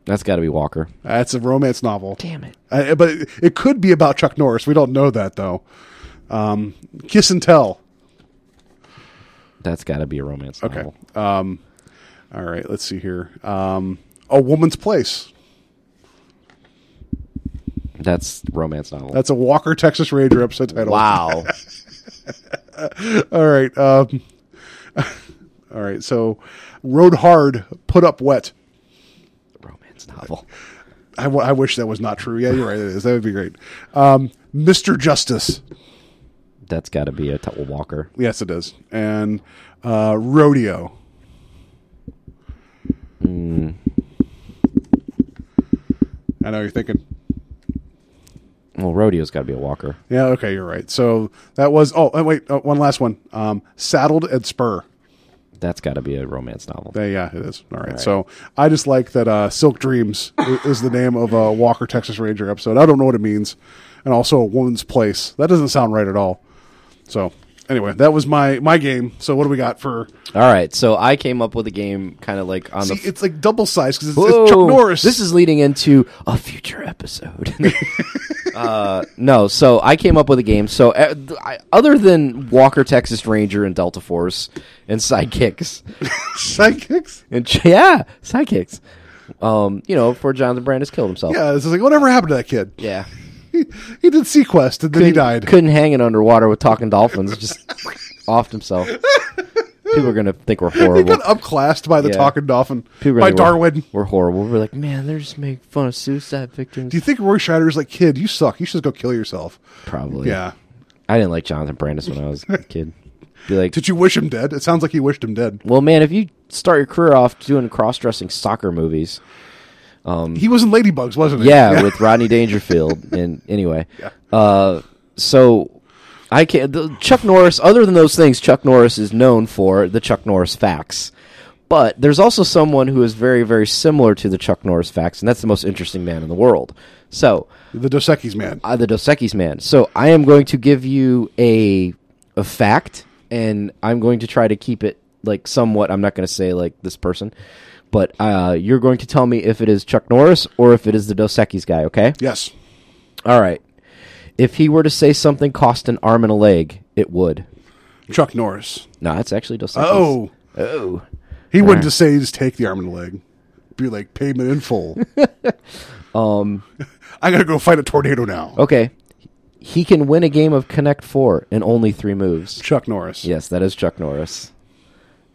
That's got to be Walker. That's a romance novel. Damn it. Uh, but it, it could be about Chuck Norris. We don't know that though. Um, Kiss and Tell. That's got to be a romance Okay. novel. Um, all right. Let's see here. Um, a Woman's Place. That's romance novel. That's a Walker Texas Ranger episode title. wow. *laughs* *laughs* All right. Um, *laughs* all right. So, Road Hard, Put Up Wet. romance novel. I, w- I wish that was not true. Yeah, you're right. It is. That would be great. Um, Mr. Justice. That's got to be a t- Walker. Yes, it is. And uh, Rodeo. I know you're thinking. Well, Rodeo's got to be a Walker. Yeah, okay, you're right. So that was. Oh, uh, wait, uh, one last one. Um, Saddled and Spur. That's got to be a romance novel. Uh, yeah, it is. All right. So I just like that uh, Silk Dreams is the name of a Walker Texas Ranger episode. I don't know what it means. And also a woman's place. That doesn't sound right at all. So anyway, that was my my game. So what do we got for? All right, so I came up with a game kind of like on See, the. it's like double sized because it's, it's Chuck Norris. This is leading into a future episode. *laughs* uh, no, so I came up with a game. So uh, th- I, other than Walker, Texas Ranger, and Delta Force, and sidekicks, *laughs* sidekicks. and ch- yeah, sidekicks. Um, you know, before Jonathan Brandis killed himself. Yeah, it's like whatever happened to that kid? Yeah. He, he did SeaQuest and then he died. Couldn't hang it underwater with talking dolphins. Just *laughs* offed himself. People are gonna think we're He horrible. got upclassed by the Yeah. talking dolphin People by gonna we're- Darwin. We're, horrible. We're like, man, they're just making fun of suicide victims. Do you think Roy Scheider's like, kid, you suck. You should go kill yourself? Probably. Yeah. I didn't like Jonathan Brandis when I was a kid. Be like, Did you wish him dead? It sounds like he wished him dead. well, man, if you start your career off doing cross-dressing soccer movies, He was in Ladybugs, wasn't he? yeah, with Rodney Dangerfield, *laughs* and anyway, uh, so I can't. The, Chuck Norris. Other than those things, Chuck Norris is known for the Chuck Norris facts. But there's also someone who is very, very similar to the Chuck Norris facts, and that's the most interesting man in the world. So, the Dos Equis man. uh, the Dos Equis man. So I am going to give you a a fact, and I'm going to try to keep it like somewhat. I'm not going to say like this person, but uh, you're going to tell me if it is Chuck Norris or if it is the Dos Equis guy. Okay. Yes. All right. If he were to say something cost an arm and a leg, it would. Chuck Norris. No, it's actually Dos Equis. Oh, oh. he wouldn't Right. just say just take the arm and the leg. Be like payment in full. *laughs* um, *laughs* I gotta go fight a tornado now. Okay. He can win a game of Connect Four in only three moves. Chuck Norris. Yes, that is Chuck Norris.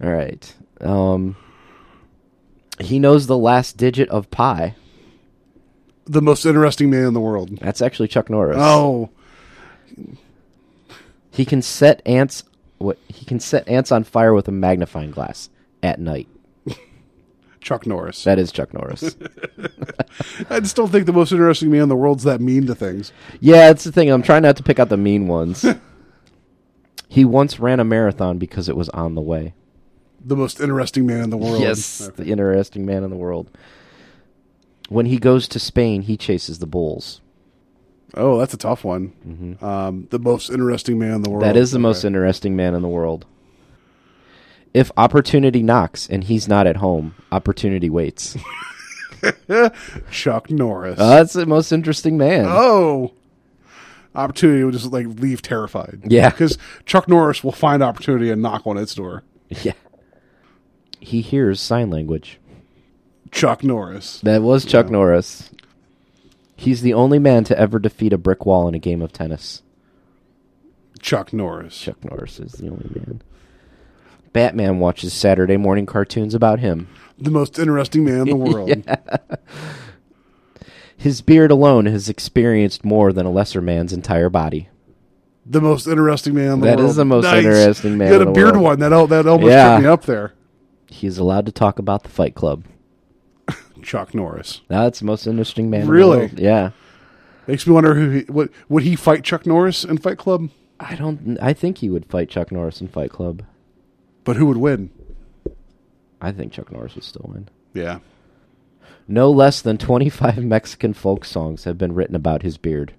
All right. Um, he knows the last digit of pi. The most interesting man in the world. That's actually Chuck Norris. Oh, He can set ants. What he can set ants on fire with a magnifying glass at night. *laughs* Chuck Norris. That is Chuck Norris. *laughs* I just don't think the most interesting man in the world's that mean to things. yeah, that's the thing. I'm trying not to pick out the mean ones. *laughs* he once ran a marathon because it was on the way. The most interesting man in the world. Yes, Okay. the interesting man in the world. When he goes to Spain, he chases the bulls. Oh, that's a tough one. Um, the most interesting man in the world. Mm-hmm. That is the most interesting man in the world. If opportunity knocks and he's not at home, opportunity waits. *laughs* Chuck Norris. Uh, that's the most interesting man. oh, opportunity would just like leave terrified. Yeah. because Chuck Norris will find opportunity and knock on its door. *laughs* Yeah. He hears sign language. Chuck Norris. That was Chuck Norris. He's the only man to ever defeat a brick wall in a game of tennis. Chuck Norris. Chuck Norris is the only man. Batman watches Saturday morning cartoons about him. The most interesting man in the *laughs* world. His beard alone has experienced more than a lesser man's entire body. The most interesting man in the That world. is the most Nice. interesting man You had in a the beard world. one that that almost Yeah. took me up there. He is allowed to talk about the Fight Club. *laughs* Chuck Norris. That's the most interesting man. in Really? world. Yeah. Makes me wonder who he, what would he fight Chuck Norris in Fight Club? I don't. I think he would fight Chuck Norris in Fight Club. But who would win? I think Chuck Norris would still win. Yeah. No less than 25 Mexican folk songs have been written about his beard.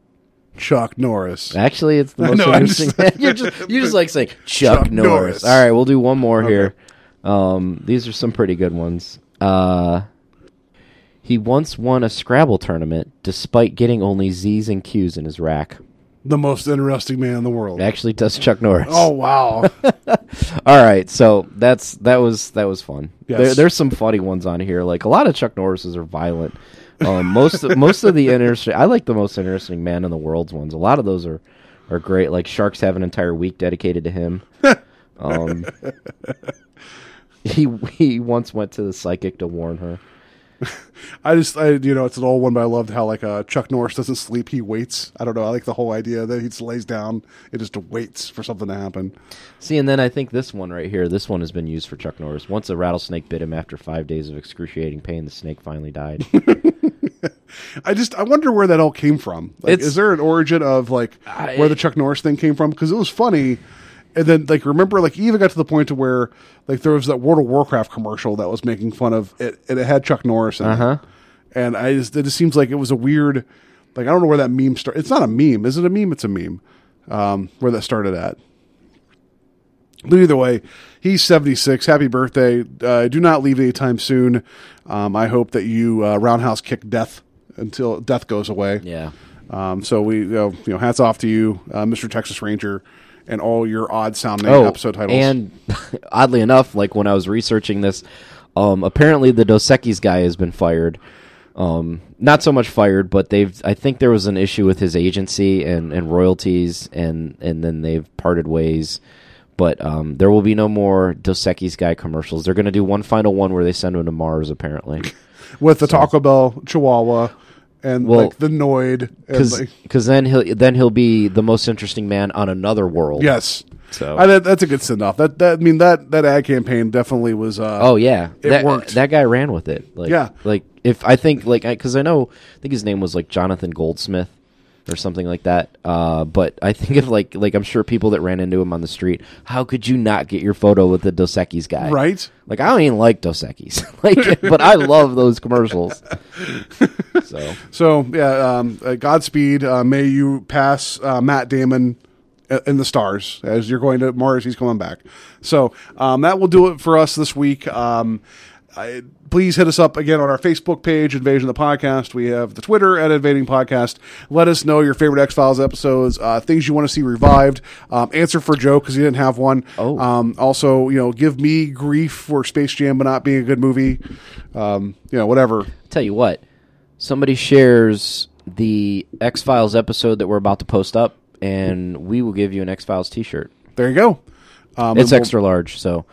Chuck Norris. Actually, it's the most know, interesting. *laughs* just- you're just you just like saying *laughs* Chuck, Chuck Norris. Norris. All right, we'll do one more Okay. here. Um, these are some pretty good ones. Uh, he once won a Scrabble tournament despite getting only Z's and Q's in his rack. The most interesting man in the world. Actually, does Chuck Norris? Oh wow. *laughs* All right, so that's that was that was fun. Yes. There, there's some funny ones on here. Like a lot of Chuck Norris's are violent. Um, most *laughs* most of the interesting, I like the most interesting man in the world's ones. A lot of those are are great. Like Sharks have an entire week dedicated to him. *laughs* um, he he once went to the psychic to warn her. *laughs* I just, I, you know, it's an old one, but I loved how like uh, Chuck Norris doesn't sleep; he waits. I don't know. I like the whole idea that he just lays down and just waits for something to happen. See, and then I think this one right here, this one has been used for Chuck Norris. Once a rattlesnake bit him after five days of excruciating pain, the snake finally died. *laughs* I just, I wonder where that all came from. Like, is there an origin of like where the Chuck Norris thing came from? Because it was funny, and then like remember, like even got to the point to where like there was that World of Warcraft commercial that was making fun of it, and it had Chuck Norris in Uh-huh. it. And I just, it just seems like it was a weird, like I don't know where that meme started. It's not a meme, is it? A meme? It's a meme. Um, where that started at. But either way, he's 76. Happy birthday. Uh, do not leave anytime soon. Um, I hope that you uh, roundhouse kick death until death goes away. yeah. Um, so we, you know, you know, hats off to you, uh, Mr. Texas Ranger, and all your odd sounding Oh, episode titles. And *laughs* oddly enough, like when I was researching this, um, apparently the Dos Equis guy has been fired. Um, not so much fired, but they've. I think there was an issue with his agency and, and royalties, and and then they've parted ways. But um, there will be no more Dos Equis guy commercials. They're going to do one final one where they send him to Mars, apparently. *laughs* with the Taco Bell Chihuahua and Well, like the Noid. And, like, Because then he'll then he'll be the most interesting man on another world. yes. So I, that, that's a good send off. That, that, I mean, that, that ad campaign definitely was, uh, Oh yeah, It that, worked. That guy ran with it. Like, Yeah. like if I think like because I, know I think his name was like Jonathan Goldsmith or something like that. Uh, but I think of like like I'm sure people that ran into him on the street. How could you not get your photo with the Dos Equis guy? right. Like I don't even like Dos Equis, *laughs* like, but I love those commercials. *laughs* So So yeah, um, uh, Godspeed. Uh, may you pass uh, Matt Damon uh, in the stars as you're going to Mars. He's coming back. So um, that will do it for us this week. Um, I, please hit us up again on our Facebook page, Invasion of the Podcast. We have the Twitter at Invading Podcast. Let us know your favorite X Files episodes, uh, things you want to see revived. Um, answer for Joe because he didn't have one. Oh. Um, also, you know, give me grief for Space Jam but not being a good movie. Um, you know, whatever. tell you what, somebody shares the X Files episode that we're about to post up, and we will give you an X Files T-shirt. There you go. Um, It's we'll- extra large, so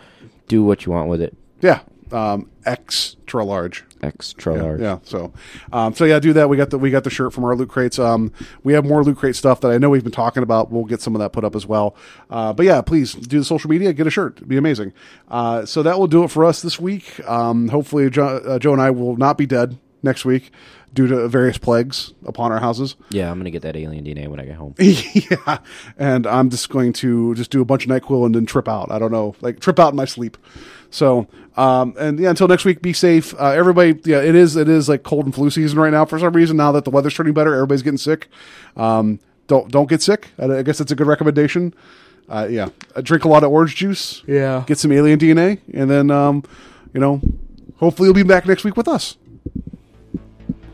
do what you want with it. Yeah, um, extra large. Extra Yeah, large. yeah. So, um, so yeah, do that. We got the we got the shirt from our loot crates. Um, we have more loot crate stuff that I know we've been talking about. We'll get some of that put up as well. Uh, but yeah, please do the social media. Get a shirt. It'd be amazing. Uh, so that will do it for us this week. Um, hopefully, Joe, uh, Joe and I will not be dead next week due to various plagues upon our houses. Yeah, I'm gonna get that alien DNA when I get home. *laughs* yeah, and I'm just going to just do a bunch of Nyquil and then trip out. I don't know, like trip out in my sleep. So, um, and yeah, until next week, be safe. Uh, everybody, yeah, it is it is like cold and flu season right now for some reason. Now that the weather's turning better, everybody's getting sick. Um, don't don't get sick. I, I guess that's a good recommendation. Uh, yeah, uh, drink a lot of orange juice. Yeah. get some alien DNA, and then um, you know, hopefully you'll be back next week with us.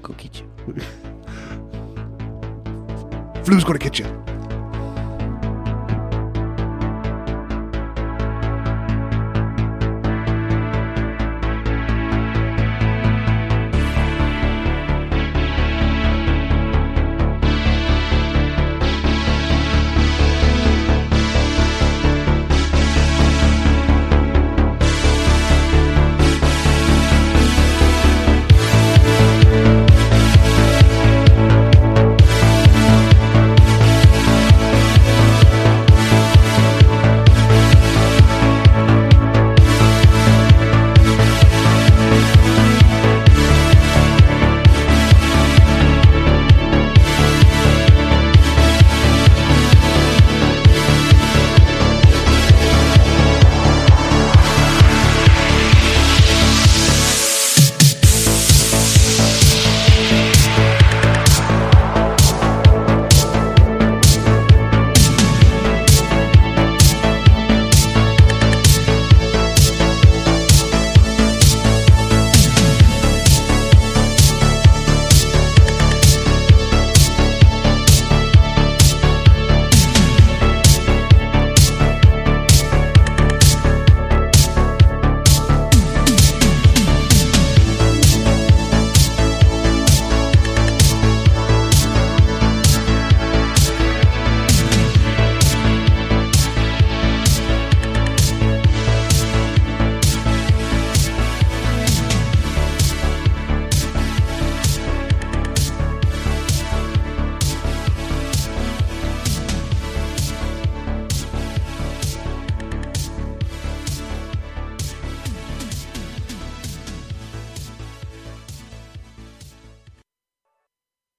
Go get you. *laughs* Flu's going to get you.